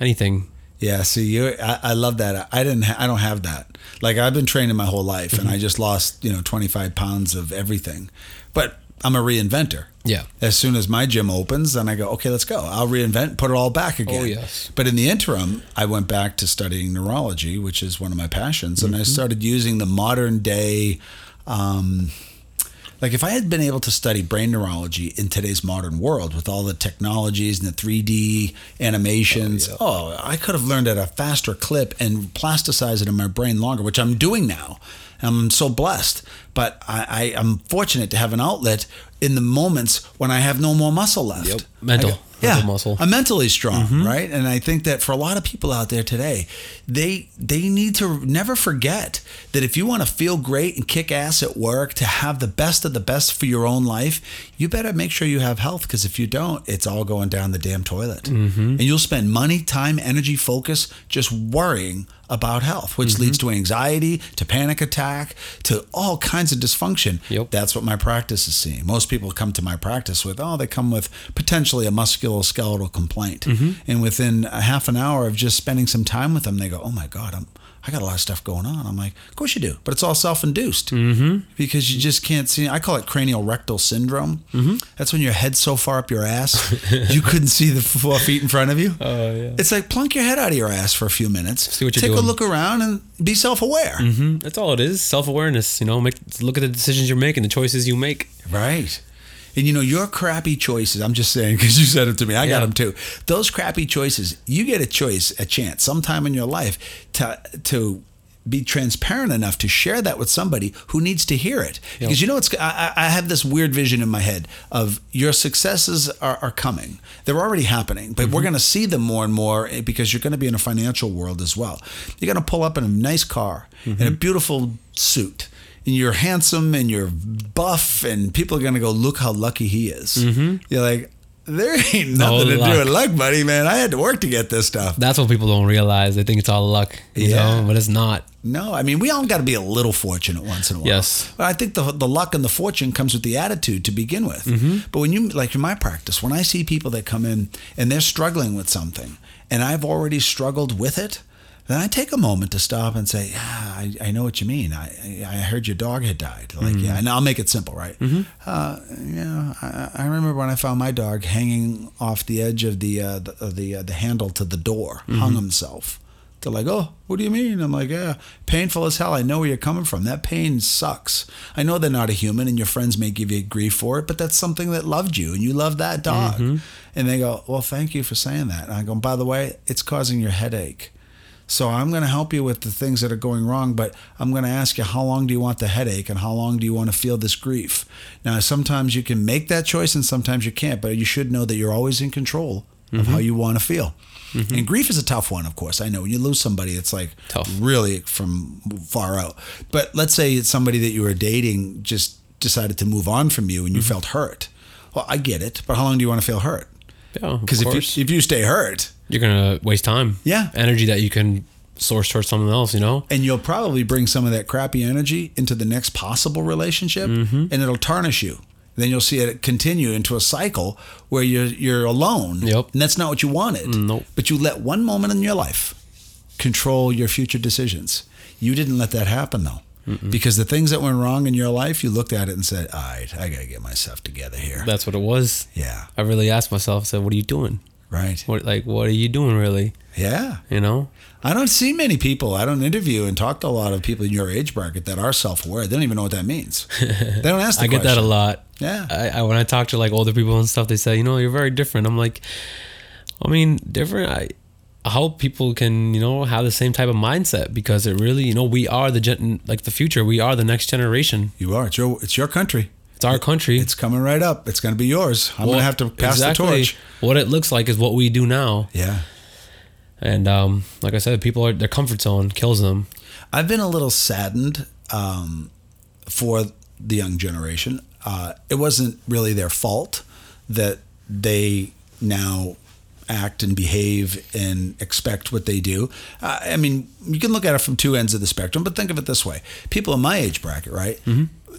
anything. Yeah, see, you, I, I love that. I didn't, ha- I don't have that. Like I've been training my whole life, and Mm-hmm. I just lost, you know, twenty five pounds of everything. But I'm a reinventor. Yeah. As soon as my gym opens, then I go, okay, let's go. I'll reinvent, put it all back again. Oh, yes. But in the interim, I went back to studying neurology, which is one of my passions, and I Mm-hmm. started using the modern day. Um, like if I had been able to study brain neurology in today's modern world with all the technologies and the 3D animations, oh, oh, I could have learned at a faster clip and plasticize it in my brain longer, which I'm doing now. I'm so blessed, but I, I, I'm fortunate to have an outlet in the moments when I have no more muscle left. Yep. Mental. Got, yeah, muscle. I'm mentally strong, right? And I think that for a lot of people out there today, they they need to never forget that if you want to feel great and kick ass at work, to have the best of the best for your own life, you better make sure you have health because if you don't, it's all going down the damn toilet. Mm-hmm. And you'll spend money, time, energy, focus just worrying about health, which Mm-hmm. leads to anxiety, to panic attack, to all kinds of dysfunction. Yep. That's what my practice is seeing. Most people come to my practice with, oh, they come with potentially a musculoskeletal complaint. Mm-hmm. And within a half an hour of just spending some time with them, they go, oh my God, I'm, I got a lot of stuff going on. I'm like, of course you do, but it's all self-induced Mm-hmm. because you just can't see. I call it cranial rectal syndrome. Mm-hmm. That's when your head's so far up your ass you couldn't see the four feet in front of you. Oh yeah. It's like plunk your head out of your ass for a few minutes. See what you're Take a look around and be self-aware. hmm That's all it is. Self awareness. You know, make look at the decisions you're making, the choices you make. Right. And you know, your crappy choices, I'm just saying because you said it to me, I got them too. Those crappy choices, you get a choice, a chance sometime in your life to, to, be transparent enough to share that with somebody who needs to hear it. Because you know it's I, I have this weird vision in my head of your successes are, are coming. They're already happening but we're going to see them more and more eh, because you're going to be in a financial world as well. You're going to pull up in a nice car in a beautiful suit you're handsome and you're buff and people are going to go look how lucky he is you're like there ain't No nothing to do with luck buddy man i had to work to get this stuff That's what people don't realize. They think it's all luck. You Yeah. know, but it's not. No, I mean we all got to be a little fortunate once in a while. Yes. but I think the the luck and the fortune comes with the attitude to begin with. Mm-hmm. But when you like in my practice, when I see people that come in and they're struggling with something, and I've already struggled with it, then I take a moment to stop and say, "Yeah, I, I know what you mean. I I heard your dog had died. Like, Mm-hmm. yeah, and I'll make it simple, right? Uh, yeah, I, I remember when I found my dog hanging off the edge of the uh, the of the, uh, the handle to the door, hung himself. They're like, oh, what do you mean? I'm like, yeah, painful as hell. I know where you're coming from. That pain sucks. I know they're not a human and your friends may give you grief for it, but that's something that loved you and you love that dog. And they go, well, thank you for saying that. And I go, by the way, it's causing your headache. So I'm going to help you with the things that are going wrong, but I'm going to ask you how long do you want the headache and how long do you want to feel this grief? Now, sometimes you can make that choice and sometimes you can't, but you should know that you're always in control of mm-hmm. how you want to feel. Mm-hmm. And grief is a tough one, of course. I know when you lose somebody, it's like Tough. really from far out. But let's say it's somebody that you were dating just decided to move on from you and you mm-hmm. felt hurt. Well, I get it, but how long do you want to feel hurt? Yeah, Because of if you, if you stay hurt, you're gonna waste time. Yeah. energy that you can source towards something else. You know. and you'll probably bring some of that crappy energy into the next possible relationship Mm-hmm. and it'll tarnish you then you'll see it continue into a cycle where you're you're alone Yep. and that's not what you wanted Nope. but you let one moment in your life control your future decisions you didn't let that happen though because the things that went wrong in your life you looked at it and said all right i gotta get myself together here That's what it was. yeah I really asked myself, I said, "What are you doing? Right What like what are you doing really? yeah You know? I don't see many people. I don't interview and talk to a lot of people in your age bracket that are self-aware. They don't even know what that means. They don't ask I get that a lot. Yeah. I, I when I talk to like older people and stuff, they say, you know, you're very different. I'm like, I mean, different. I, I hope people can, you know, have the same type of mindset because it really, you know, we are the gen, like the future. We are the next generation. You are. It's your. It's your country. It's our country. It's coming right up. It's going to be yours. I'm going to have to pass the torch. What it looks like is what we do now. Yeah. And um, like I said, people are their comfort zone kills them. I've been a little saddened um, for the young generation. Uh, it wasn't really their fault that they now act and behave and expect what they do. Uh, I mean, you can look at it from two ends of the spectrum, but think of it this way: people in my age bracket, right?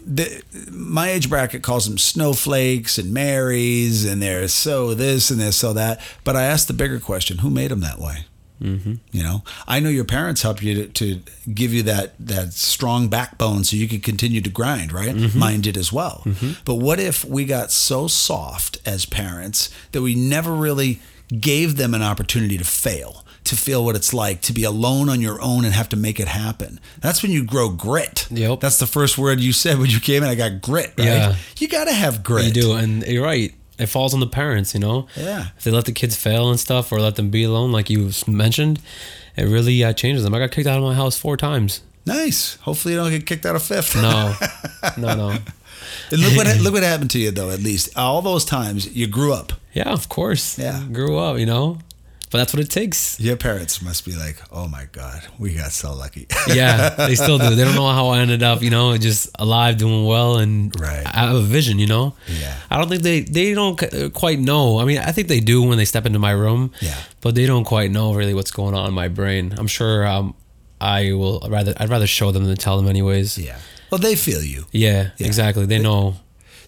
The, my age bracket calls them snowflakes and Marys, and they're so this and they're so that. But I asked the bigger question: Who made them that way? Mm-hmm. You know, I know your parents helped you to, to give you that that strong backbone so you could continue to grind, right? Mm-hmm. Mine did as well. Mm-hmm. But what if we got so soft as parents that we never really gave them an opportunity to fail, to feel what it's like to be alone on your own and have to make it happen? That's when you grow grit. Yep. That's the first word you said when you came in. I got grit, right? Yeah. You got to have grit. You do, and you're right. It falls on the parents, you know. Yeah. If they let the kids fail and stuff, or let them be alone, like you mentioned, it really uh, changes them. I got kicked out of my house four times. Nice. Hopefully you don't get kicked out of fifth. No, no, no. And look what look what happened to you though. At least all those times you grew up. Yeah, of course. Yeah. Grew up, you know. But that's what it takes. Your parents must be like, "Oh my God, we got so lucky." Yeah, they still do. They don't know how I ended up, you know, just alive, doing well, and Right. I have a vision, you know. Yeah. I don't think they they don't quite know. I mean, I think they do when they step into my room. Yeah. But they don't quite know really what's going on in my brain. I'm sure um, I will rather I'd rather show them than tell them anyways. yeah. Well, they feel you. Yeah, Yeah. exactly. They know.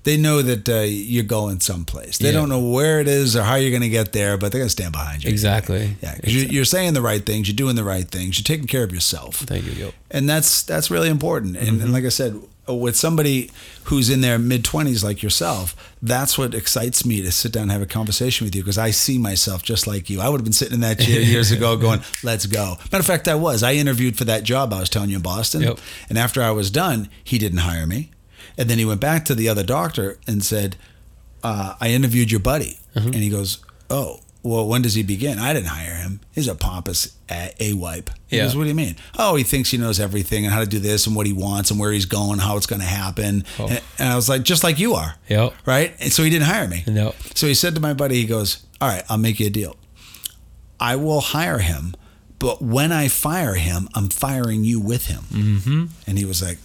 They know that uh, you're going someplace. They Yeah. don't know where it is or how you're going to get there, but they're going to stand behind you. Exactly. Yeah, because you're, you're saying the right things, you're doing the right things, you're taking care of yourself. Thank you. Yep. and that's that's really important and, Mm-hmm. and like i said with somebody who's in their mid 20s like yourself that's what excites me to sit down and have a conversation with you because i see myself just like you i would have been sitting in that chair years ago going let's go matter of fact i was i interviewed for that job i was telling you in boston Yep. and after i was done he didn't hire me and then he went back to the other doctor and said uh, i interviewed your buddy Mm-hmm. and he goes oh well, when does he begin? I didn't hire him. He's a pompous a, wipe. He Yeah. goes, what do you mean? Oh, he thinks he knows everything and how to do this and what he wants and where he's going, how it's going to happen. Oh. And, and I was like, just like you are. Yep. Right? And so he didn't hire me. Yep. So he said to my buddy, he goes, all right, I'll make you a deal. I will hire him, but when I fire him, I'm firing you with him. Mm-hmm. And he was like,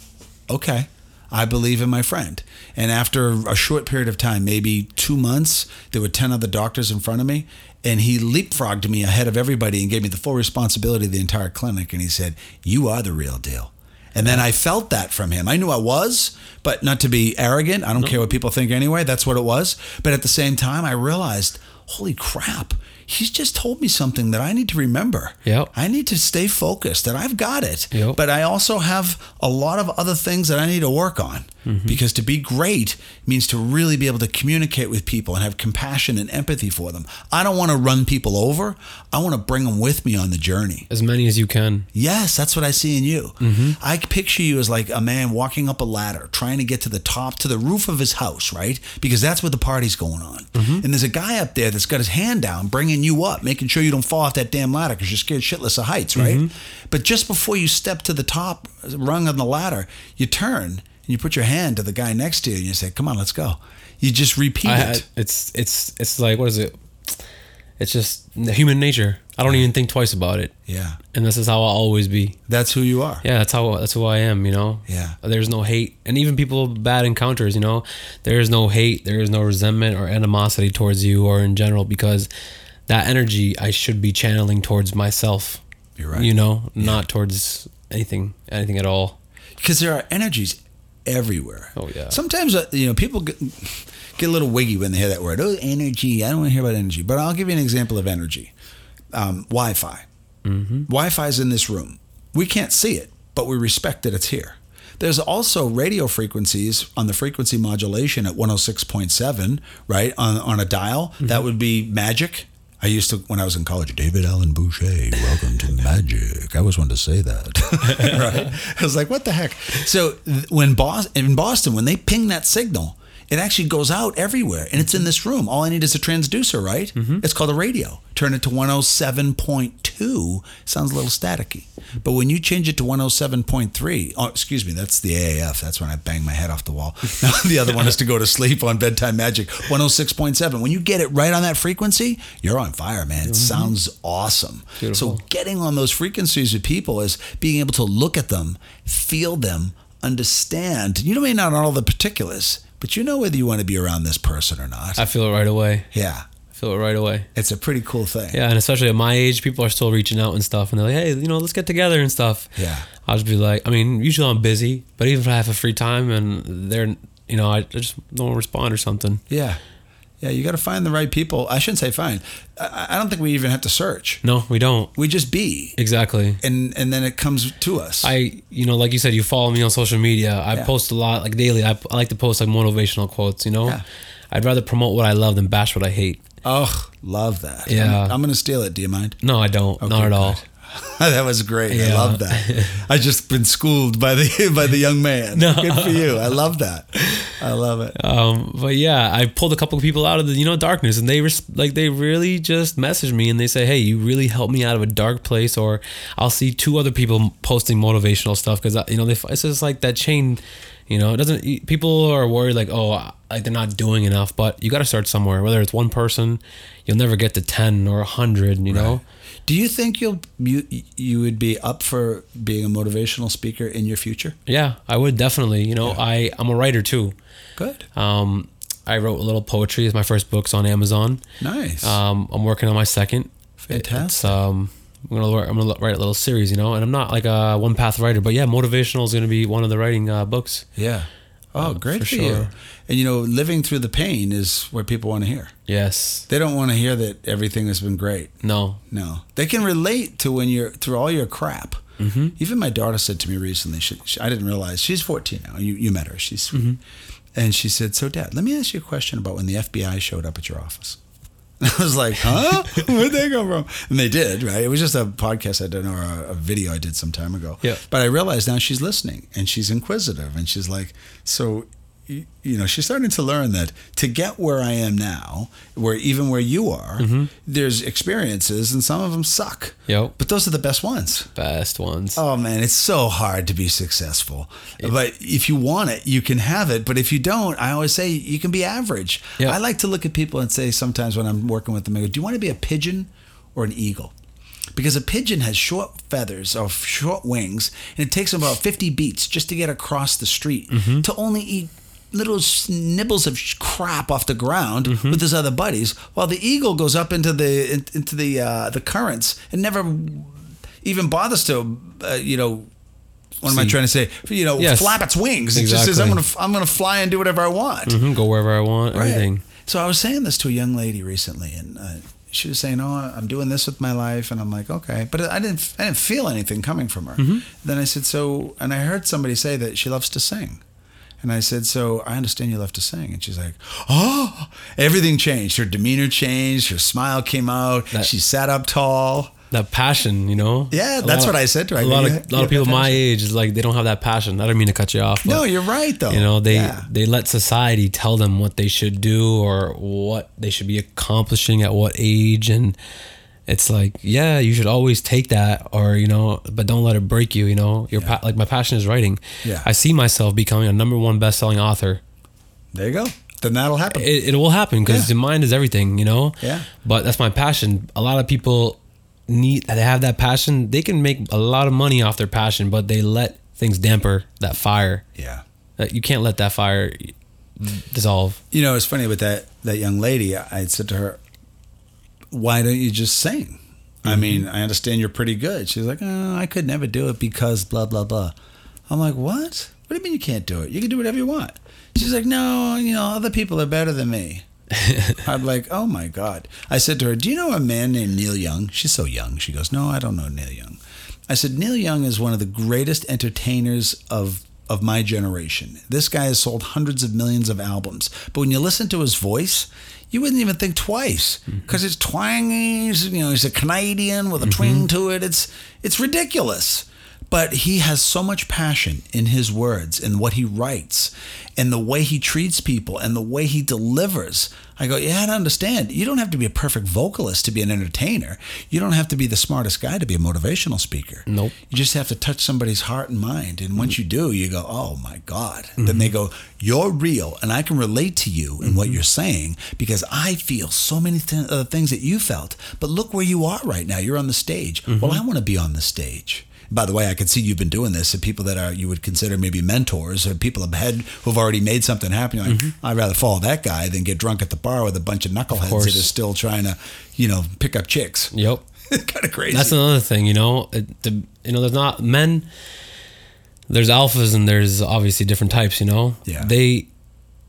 okay. I believe in my friend. And after a short period of time, maybe two months, there were 10 other doctors in front of me. And he leapfrogged me ahead of everybody and gave me the full responsibility of the entire clinic. And he said, You are the real deal. And then I felt that from him. I knew I was, but not to be arrogant. I don't care what people think anyway. That's what it was. But at the same time, I realized, holy crap, he's just told me something that I need to remember. Yep. I need to stay focused that I've got it. Yep. But I also have a lot of other things that I need to work on. Mm-hmm. Because to be great means to really be able to communicate with people and have compassion and empathy for them. I don't want to run people over. I want to bring them with me on the journey. As many as you can. Yes, that's what I see in you. Mm-hmm. I picture you as like a man walking up a ladder, trying to get to the top, to the roof of his house, right? Because that's where the party's going on. Mm-hmm. And there's a guy up there that's got his hand down, bringing you up, making sure you don't fall off that damn ladder because you're scared shitless of heights, right? Mm-hmm. But just before you step to the top rung on the ladder, you turn and you put your hand to the guy next to you and you say, "Come on, let's go." You just repeat I, I, it. it's it's it's like what is it? It's just human nature. I don't even think twice about it, yeah, and this is how I'll always be. that's who you are. Yeah, that's how that's who I am. You know. Yeah. There's no hate, and even people with bad encounters. You know, there is no hate, there is no resentment or animosity towards you or in general because that energy I should be channeling towards myself. You're right. You know, not towards anything, anything at all. because there are energies everywhere. Oh, yeah. Sometimes uh, you know people get, get a little wiggy when they hear that word. Oh, energy. I don't want to hear about energy, but I'll give you an example of energy. Um, Wi-Fi. Mm-hmm. Wi-Fi is in this room. We can't see it, but we respect that it's here. There's also radio frequencies on the frequency modulation at 106.7, right? On, on a dial. Mm-hmm. That would be magic. I used to, when I was in college, David Allen Boucher, welcome to magic. I always wanted to say that. right? I was like, what the heck? So when in Boston, when they ping that signal, it actually goes out everywhere and it's in this room. All I need is a transducer, right? Mm-hmm. It's called a radio. Turn it to 107.2, sounds a little staticky. But when you change it to 107.3, oh, excuse me, that's the AAF. That's when I bang my head off the wall. Now the other one is to go to sleep on bedtime magic. 106.7. When you get it right on that frequency, you're on fire, man. It mm-hmm. sounds awesome. Beautiful. So getting on those frequencies with people is being able to look at them, feel them, understand. You may not know all the particulars, but you know whether you want to be around this person or not. I feel it right away. yeah, I feel it right away. it's a pretty cool thing. Yeah, and especially at my age, people are still reaching out and stuff, and they're like, "Hey, you know, let's get together and stuff." Yeah. I'll just be like, I mean, usually I'm busy, but even if I have a free time and they're, you know, I just don't respond or something. Yeah. Yeah, you got to find the right people. I shouldn't say find. I, I don't think we even have to search. No, we don't. We just be, Exactly. and and then it comes to us. I, you know, like you said, you follow me on social media. I Yeah. post a lot, like daily. I, I like to post like motivational quotes. You know, Yeah. I'd rather promote what I love than bash what I hate. oh, love that. Yeah. I'm, I'm going to steal it. Do you mind? No, I don't. Not at all. that was great. I love that. I just been schooled by the by the young man. No. Good for you. I love that. I love it. Um, but yeah, I pulled a couple of people out of the you know darkness, and they like they really just message me and they say, "Hey, you really helped me out of a dark place." Or I'll see two other people posting motivational stuff because you know they, it's just like that chain You know, it doesn't. People are worried like, oh, like they're not doing enough, but you got to start somewhere. Whether it's one person, you'll never get to ten or a hundred. You know. Do you think you'll you you would be up for being a motivational speaker in your future? Yeah, I would definitely. You know, Yeah. I I'm a writer too. Good. Um, I wrote a little poetry. It's my first book's on Amazon. Nice. Um, I'm working on my second. Fantastic. It's, um, I'm gonna write- I'm gonna write a little series, you know, and I'm not like a one path writer, but yeah, motivational is gonna be one of the writing uh, books. yeah. Oh, great for for, sure. you. And you know, living through the pain is what people want to hear. Yes. They don't want to hear that everything has been great. No. No, they can relate to when you're through all your crap. Mm-hmm. Even my daughter said to me recently, she, she, I didn't realize she's 14 now. You you met her, she's sweet, and she said, "So, Dad, let me ask you a question about when the FBI showed up at your office." And I was like, "Huh? Where'd they come from?" And they did, right? It was just a podcast I did or a, a video I did some time ago. Yeah. But I realized now she's listening and she's inquisitive and she's like, "So." You know, she's starting to learn that to get where I am now, where even where you are, mm-hmm. there's experiences and some of them suck. Yep. But those are the best ones. Best ones. Oh man, it's so hard to be successful. But if you want it, you can have it. But if you don't, I always say you can be average. Yeah. I like to look at people and say sometimes when I'm working with them, I go, Do you want to be a pigeon or an eagle? Because a pigeon has short feathers or short wings, and it takes them about 50 beats just to get across the street mm-hmm. to only eat little nibbles of crap off the ground with his other buddies, while the eagle goes up into the in- into the uh, the currents and never even bothers to, uh, you know, what am I trying to say? You know, Yes. flap its wings. It just says, "I'm gonna I'm gonna fly and do whatever I want." Mhm, Go wherever I want. Right. Everything. So I was saying this to a young lady recently, and uh, she was saying, "Oh, I'm doing this with my life," and I'm like, "Okay," but I didn't I didn't feel anything coming from her. Then I said, "So," and I heard somebody say that she loves to sing. And I said, "So I understand you left to sing." And she's like, "Oh!" Everything changed. Her demeanor changed. Her smile came out. That- she sat up tall. That passion, you know. Yeah, A that's what I said to her. I A lot of a lot of people my age is like they don't have that passion. I don't mean to cut you off. No, you're right though. you know they Yeah. they let society tell them what they should do or what they should be accomplishing at what age and it's like yeah you should always take that or you know but don't let it break you you know your pa- like my passion is writing Yeah. i see myself becoming a number one best-selling author There you go. Then that'll happen. it, it will happen because Yeah. the mind is everything you know Yeah. but that's my passion a lot of people need they have that passion they can make a lot of money off their passion but they let things damper that fire yeah. you can't let that fire dissolve You know, it's funny with that that young lady. I said to her, "Why don't you just sing?" I mm-hmm. mean, I understand you're pretty good. She's like, oh, "I could never do it because blah blah blah." I'm like, "What? What do you mean you can't do it? You can do whatever you want." She's like, "No, you know, other people are better than me." I'm like, "Oh my god!" I said to her, "Do you know a man named Neil Young?" She's so young. She goes, "No, I don't know Neil Young." I said, "Neil Young is one of the greatest entertainers of." Of my generation. This guy has sold hundreds of millions of albums. But when you listen to his voice, you wouldn't even think twice mm-hmm. because it's twangy. You know, he's a Canadian with a twang mm-hmm. to it. It's it's ridiculous. But he has so much passion in his words and what he writes and the way he treats people and the way he delivers. I go, yeah, I understand, you don't have to be a perfect vocalist to be an entertainer. You don't have to be the smartest guy to be a motivational speaker. Nope. You just have to touch somebody's heart and mind. And once mm-hmm. you do, you go, oh my God. Then mm-hmm. they go, you're real. And I can relate to you in what mm-hmm. you're saying because I feel so many th- other uh, things that you felt. But look where you are right now. You're on the stage. Well, I want to be on the stage. By the way, I can see you've been doing this, and people that are you would consider maybe mentors or people ahead who've already made something happen. You're like, mm-hmm. I'd rather follow that guy than get drunk at the bar with a bunch of knuckleheads course. that are still trying to, you know, pick up chicks. yep kind of crazy. That's another thing, you know. It, the, you know, there's not men. There's alphas and there's obviously different types. You know. Yeah. They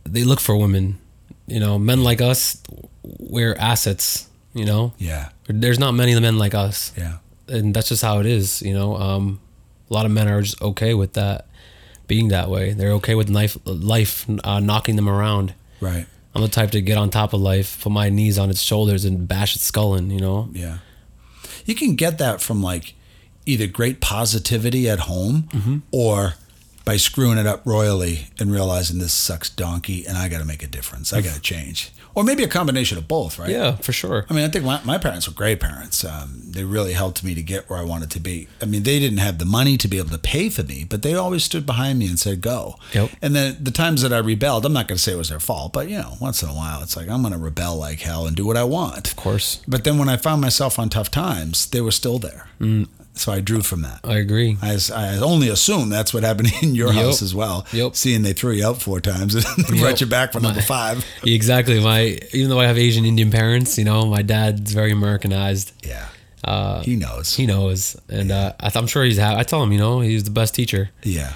they look for women. You know, men like us, we're assets. You know. yeah, There's not many men like us, yeah, and that's just how it is. You know. Um, a lot of men are just okay with that, being that way. They're okay with life, life uh, knocking them around. right. I'm the type to get on top of life, put my knees on its shoulders, and bash its skull in. You know. Yeah. You can get that from like either great positivity at home or by screwing it up royally and realizing this sucks donkey and I got to make a difference. I got to change. Or maybe a combination of both, right? Yeah, for sure. I mean, I think my, my parents were great parents. Um, they really helped me to get where I wanted to be. I mean, they didn't have the money to be able to pay for me, but they always stood behind me and said, go. Yep. And then the times that I rebelled, I'm not going to say it was their fault, but, you know, once in a while, it's like, I'm going to rebel like hell and do what I want. Of course. But then when I found myself on tough times, they were still there. Mm. So I drew from that. I agree. I, I only assume that's what happened in your Yep. house as well. Yep. Seeing they threw you out four times and brought you back for number My- five. Exactly. My even though I have Asian Indian parents, you know, my dad's very Americanized. Yeah. Uh, He knows. he knows, and uh, I th- I'm sure he's. Ha- I tell him, you know, he's the best teacher. yeah.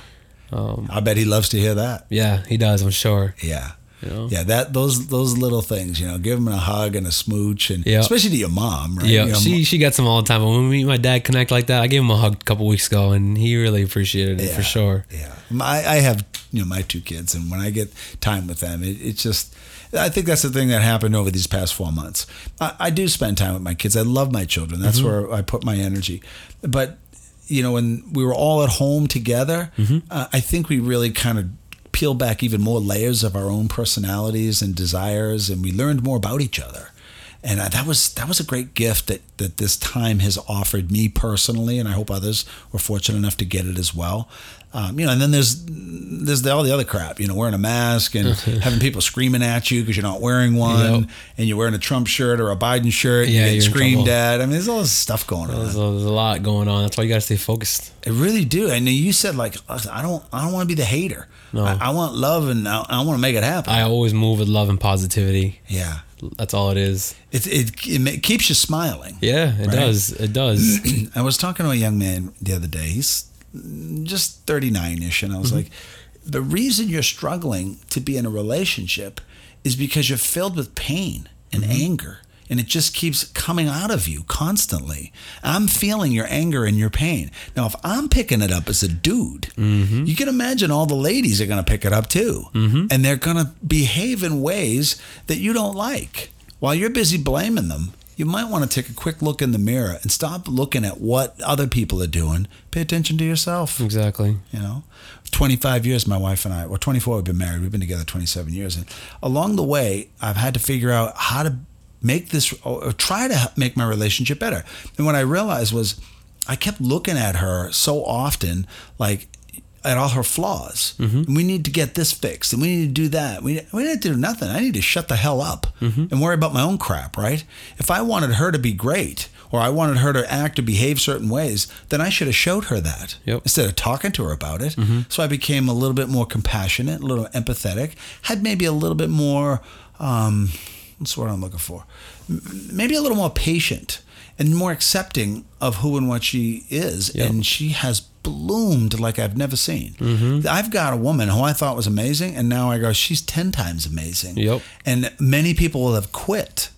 Um, I bet he loves to hear that. yeah, he does. I'm sure. Yeah. You know? Yeah, that those those little things, you know, give them a hug and a smooch, and Yeah. especially to your mom, right? Yeah, You know, she she gets them all the time. But when me and my dad connect like that, I gave him a hug a couple weeks ago, and he really appreciated it Yeah. for sure. Yeah, My- I, I have you know my two kids, and when I get time with them, it, it's just. I think that's the thing that happened over these past four months. I, I do spend time with my kids. I love my children. That's where I put my energy. But you know, when we were all at home together, uh, I think we really kind of peel back even more layers of our own personalities and desires, and we learned more about each other. And uh, that was that was a great gift that that this time has offered me personally, and I hope others were fortunate enough to get it as well. Um, you know, and then there's there's all the other crap. You know, wearing a mask and having people screaming at you because you're not wearing one, Yep. and you're wearing a Trump shirt or a Biden shirt. Yeah, you get screamed at. I mean, there's all this stuff going on. There's a, there's a lot going on. That's why you gotta stay focused. I really do. And you said like, I don't, I don't want to be the hater. No. I, I want love, and I, I want to make it happen. I always move with love and positivity. yeah, That's all it is. it, it it keeps you smiling. Yeah, it Right. does. It does. I was talking to a young man the other day. He's just 39 ish. And I Mm-hmm. was like, the reason you're struggling to be in a relationship is because you're filled with pain and Mm-hmm. anger. And it just keeps coming out of you constantly. I'm feeling your anger and your pain. Now, if I'm picking it up as a dude, Mm-hmm. you can imagine all the ladies are going to pick it up too. And they're going to behave in ways that you don't like. While you're busy blaming them, you might want to take a quick look in the mirror and stop looking at what other people are doing. Pay attention to yourself. exactly. You know, 25 years, my wife and I, or 24, we've been married. We've been together 27 years. And along the way, I've had to figure out how to make this, or try to make my relationship better. And what I realized was I kept looking at her so often, like, at all her flaws. And we need to get this fixed and we need to do that. We, we need to do nothing. I need to shut the hell up mm-hmm. and worry about my own crap, right? If I wanted her to be great or I wanted her to act or behave certain ways, then I should have showed her that Yep. instead of talking to her about it. Mm-hmm. So I became a little bit more compassionate, a little empathetic, had maybe a little bit more, um, what's the word I'm looking for? Maybe a little more patient and more accepting of who and what she is. Yep. And she has bloomed like I've never seen. Mm-hmm. I've got a woman who I thought was amazing, and now I go, she's 10 times amazing. Yep. And many people will have quit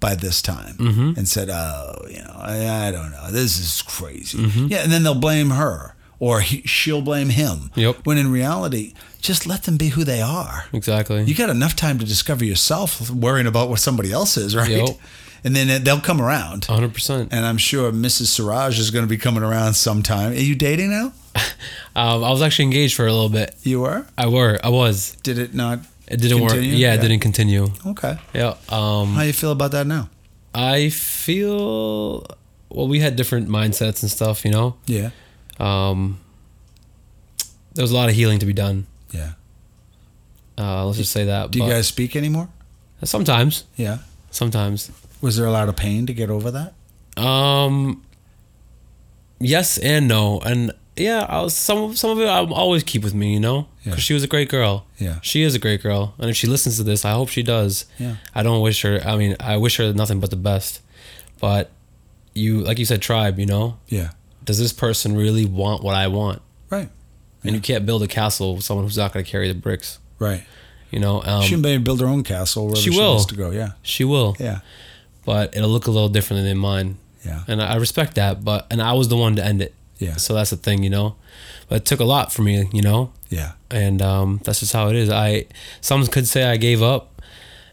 by this time Mm-hmm. and said, "Oh, you know, I, I don't know, this is crazy." Mm-hmm. Yeah, and then they'll blame her, or he, she'll blame him. Yep. When in reality, just let them be who they are. Exactly. You got enough time to discover yourself, worrying about what somebody else is, right? Yep. And then they'll come around. 100%. And I'm sure Mrs. Suraj is going to be coming around sometime. Are you dating now? Um, I was actually engaged for a little bit. You were? I were. I was. Did it not? It didn't Continue? work. Yeah, Yeah. it didn't continue. Okay. Yeah. Um, How you feel about that now? I feel well. We had different mindsets and stuff. You know. Yeah. Um, there was a lot of healing to be done. Yeah. Uh, let's just say that. Do you guys speak anymore? Sometimes. Yeah. Sometimes. Was there a lot of pain to get over that? Um. Yes and no, and yeah, I was some some of it I'll always keep with me, you know, Yeah. because she was a great girl. Yeah. She is a great girl, and if she listens to this, I hope she does. Yeah. I don't wish her. I mean, I wish her nothing but the best. But you, like you said, tribe. You know, Yeah. does this person really want what I want? Right. And you can't build a castle with someone who's not going to carry the bricks. Right. You know, um, she may build her own castle wherever she she, will. wants to go. Yeah. she will, Yeah. But it'll look a little different than mine. Yeah. and I respect that. But and I was the one to end it. Yeah. So that's the thing, you know. But it took a lot for me, you know, Yeah. and um, that's just how it is. I some could say I gave up,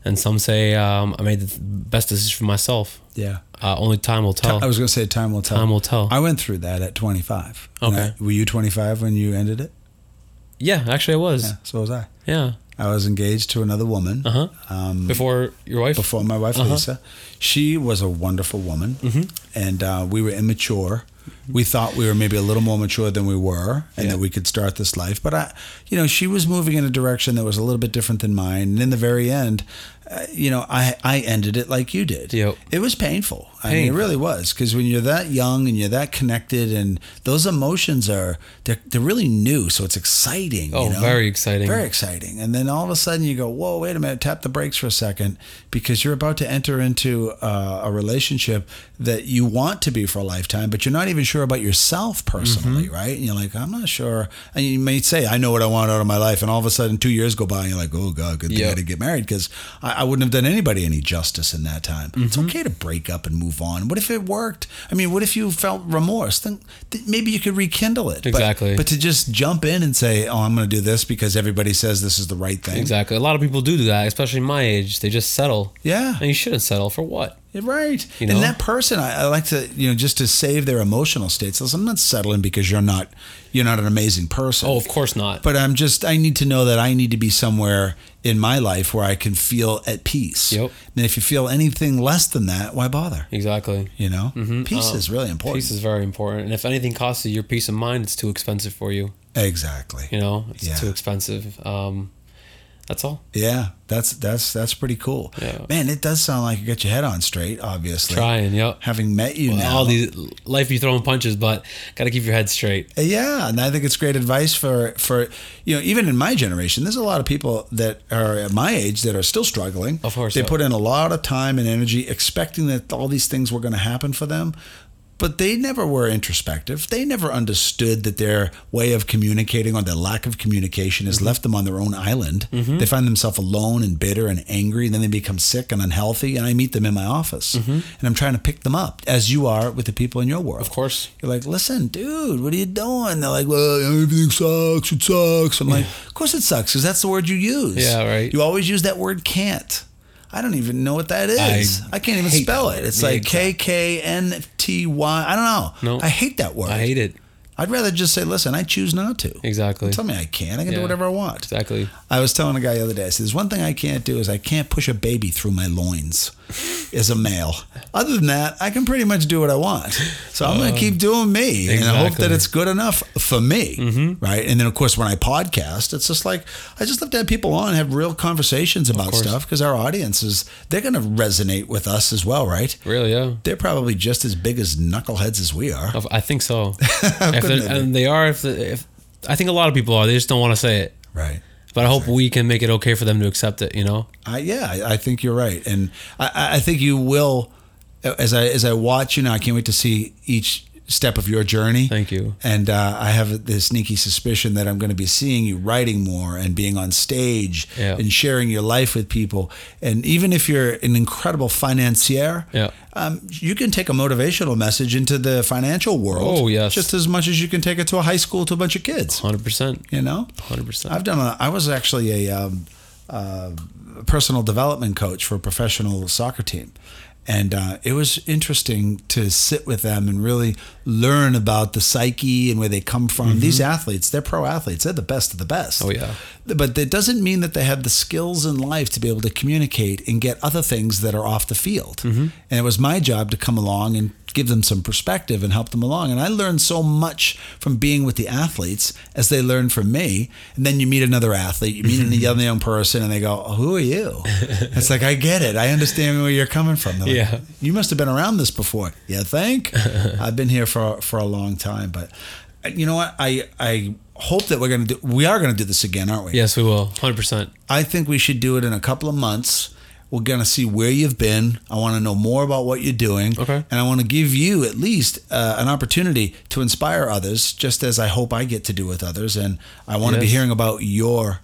and some say um, I made the best decision for myself. Yeah. Uh, only time will tell. I was going to say time will tell. Time will tell. I went through that at 25. Okay. I- were you 25 when you ended it? Yeah, actually, I was. Yeah, so was I. Yeah. I was engaged to another woman Uh huh. um, Before your wife. before my wife Uh-huh. Lisa. She was a wonderful woman, Mhm. and uh, we were immature. We thought we were maybe a little more mature than we were, and Yeah. that we could start this life. But I, you know, she was moving in a direction that was a little bit different than mine. And in the very end, uh, you know, I I ended it like you did. Yep. It was painful. I mean, it really was because when you're that young and you're that connected, and those emotions are they're they're really new, so it's exciting. Oh, you know? very exciting. Very exciting. And then all of a sudden you go, whoa, wait a minute, tap the brakes for a second because you're about to enter into uh, a relationship that you want to be for a lifetime, but you're not even sure about yourself personally, Mm-hmm. right? And you're like, I'm not sure. And you may say, I know what I want out of my life. And all of a sudden, two years go by and you're like, oh, God, good thing I Yep. didn't get married because I, I wouldn't have done anybody any justice in that time. It's Mm-hmm. okay to break up and move on. What if it worked? I mean, what if you felt remorse? Then th- maybe you could rekindle it. But- Exactly. but to just jump in and say, "Oh, I'm going to do this because everybody says this is the right thing." Exactly. A lot of people do do that, especially my age. They just settle. Yeah, And you shouldn't settle for what? Right. You know? And that person, I, I like to, you know, just to save their emotional states. Listen, I'm not settling because you're not, you're not an amazing person. Oh, of course not. But I'm just, I need to know that I need to be somewhere in my life where I can feel at peace. Yep. And if you feel anything less than that, why bother? exactly. You know, Mhm. peace Um, is really important. Peace is very important. And if anything costs you your peace of mind, it's too expensive for you. exactly. You know, it's Yeah. too expensive. Um, that's all. Yeah, that's that's that's pretty cool. Yeah. Man, it does sound like you got your head on straight. Obviously, Trying, yep. having met you now. All these life be throwing punches, but got to keep your head straight. Uh, yeah, and I think it's great advice for for you know even in my generation. There's a lot of people that are at my age that are still struggling. Of course, they yeah. put in a lot of time and energy expecting that all these things were going to happen for them. But they never were introspective. They never understood that their way of communicating or their lack of communication has Mm-hmm. left them on their own island. They find themselves alone and bitter and angry, and then they become sick and unhealthy. And I meet them in my office, and I'm trying to pick them up, as you are with the people in your world. Mm-hmm. Of course. You're like, listen, dude, what are you doing? They're like, well, everything sucks. It sucks. I'm like, of course it sucks because that's the word you use. Yeah, right. You always use that word can't. I don't even know what that is. I, I can't even spell it. It's Yeah, like K K N T Y. I don't know. No. I hate that word. I hate it. I'd rather just say, listen, I choose not to. Exactly. Tell me I can. I can do whatever I want. Exactly. I was telling a guy the other day, I said, there's one thing I can't do is I can't push a baby through my loins as a male. Other than that, I can pretty much do what I want. So I'm going to keep doing me and I hope that it's good enough for me. Mm-hmm. Right. And then, of course, when I podcast, it's just like, I just love to have people on, have real conversations about stuff because our audience is, they're going to resonate with us as well, right? Really, yeah. They're probably just as big as knuckleheads as we are. I think so. How if couldn't they're- and they are. If, the, if I think a lot of people are, they just don't want to say it. Right. But I hope we can make it okay for them to accept it. You know. I, yeah, I, I think you're right, and I- I, I think you will. As I as I watch you now, I can't wait to see each step of your journey. Thank you. And uh, I have this sneaky suspicion that I'm going to be seeing you writing more and being on stage Yeah. and sharing your life with people. And even if you're an incredible financier, Yeah. um, you can take a motivational message into the financial world. Oh, yes. just as much as you can take it to a high school to a bunch of kids. Hundred percent. You know, Hundred percent. I've done. A, I was actually a um, uh, personal development coach for a professional soccer team, and uh, it was interesting to sit with them and really learn about the psyche and where they come from. These athletes, they're pro athletes. They're the best of the best. Mm-hmm. Oh, yeah. But that doesn't mean that they have the skills in life to be able to communicate and get other things that are off the field. Mm-hmm. And it was my job to come along and give them some perspective and help them along. And I learned so much from being with the athletes as they learned from me. And then you meet another athlete, you meet a young, person, and they go, oh, Who are you? It's like, I get it. I understand where you're coming from. Like, Yeah. You must have been around this before. You think? I've been here for, for a long time. But uh, you know what? I, I hope that we're going to do, we are going to do this again, aren't we? Yes, we will. Hundred percent. I think we should do it in a couple of months. We're going to see where you've been. I want to know more about what you're doing. Okay. And I want to give you at least uh, an opportunity to inspire others, just as I hope I get to do with others. And I want to be hearing about your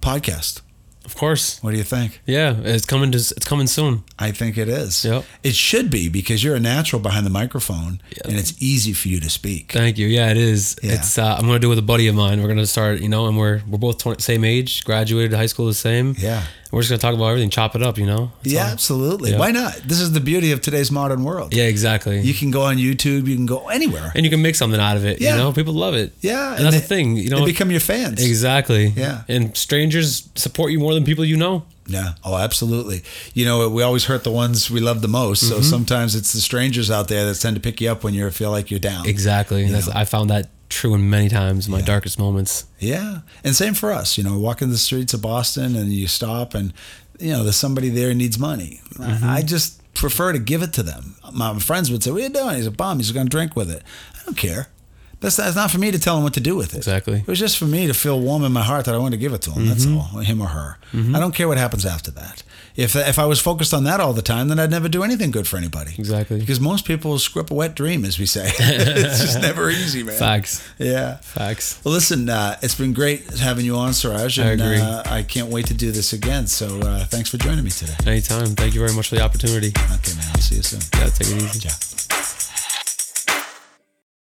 podcast. Of course. What do you think? Yeah, it's coming. To, it's coming soon. I think it is. Yep. It should be because you're a natural behind the microphone Yeah. and it's easy for you to speak. Thank you. Yeah, it is. Yeah. It's. Uh, I'm gonna do it with a buddy of mine. We're gonna start. You know, and we're we're both 20, same age. Graduated high school the same. Yeah. We're just gonna talk about everything, chop it up, you know. That's yeah, all. absolutely. Yeah. Why not? This is the beauty of today's modern world. Yeah, exactly. You can go on YouTube. You can go anywhere. and you can make something out of it. Yeah. You know, people love it. Yeah, and, that's they- the thing. You know, they become your fans. exactly. Yeah. and strangers support you more than people you know. Yeah. Oh, absolutely. You know, we always hurt the ones we love the most. Mm-hmm. So sometimes it's the strangers out there that tend to pick you up when you feel like you're down. Exactly. And that's. I found that true in many times in my Yeah. darkest moments. Yeah. And same for us. You know, walking the streets of Boston and you stop and, you know, there's somebody there who needs money. Mm-hmm. I just prefer to give it to them. My friends would say, What are you doing? He's a bum. He's going to drink with it. I don't care. That's, that's not for me to tell him what to do with it. Exactly. It was just for me to feel warm in my heart that I want to give it to him. That's Mm-hmm. all, him or her. I don't care what happens after that. If if I was focused on that all the time, then I'd never do anything good for anybody. Exactly. Because most people screw up a wet dream, as we say. it's just never easy, man. Facts. Yeah. Facts. Well, listen, uh, it's been great having you on, Suraj, I and agree. Uh, I can't wait to do this again. So uh, thanks for joining me today. Anytime. Thank you very much for the opportunity. Okay, man. I'll see you soon. Yeah, take it easy. Ciao.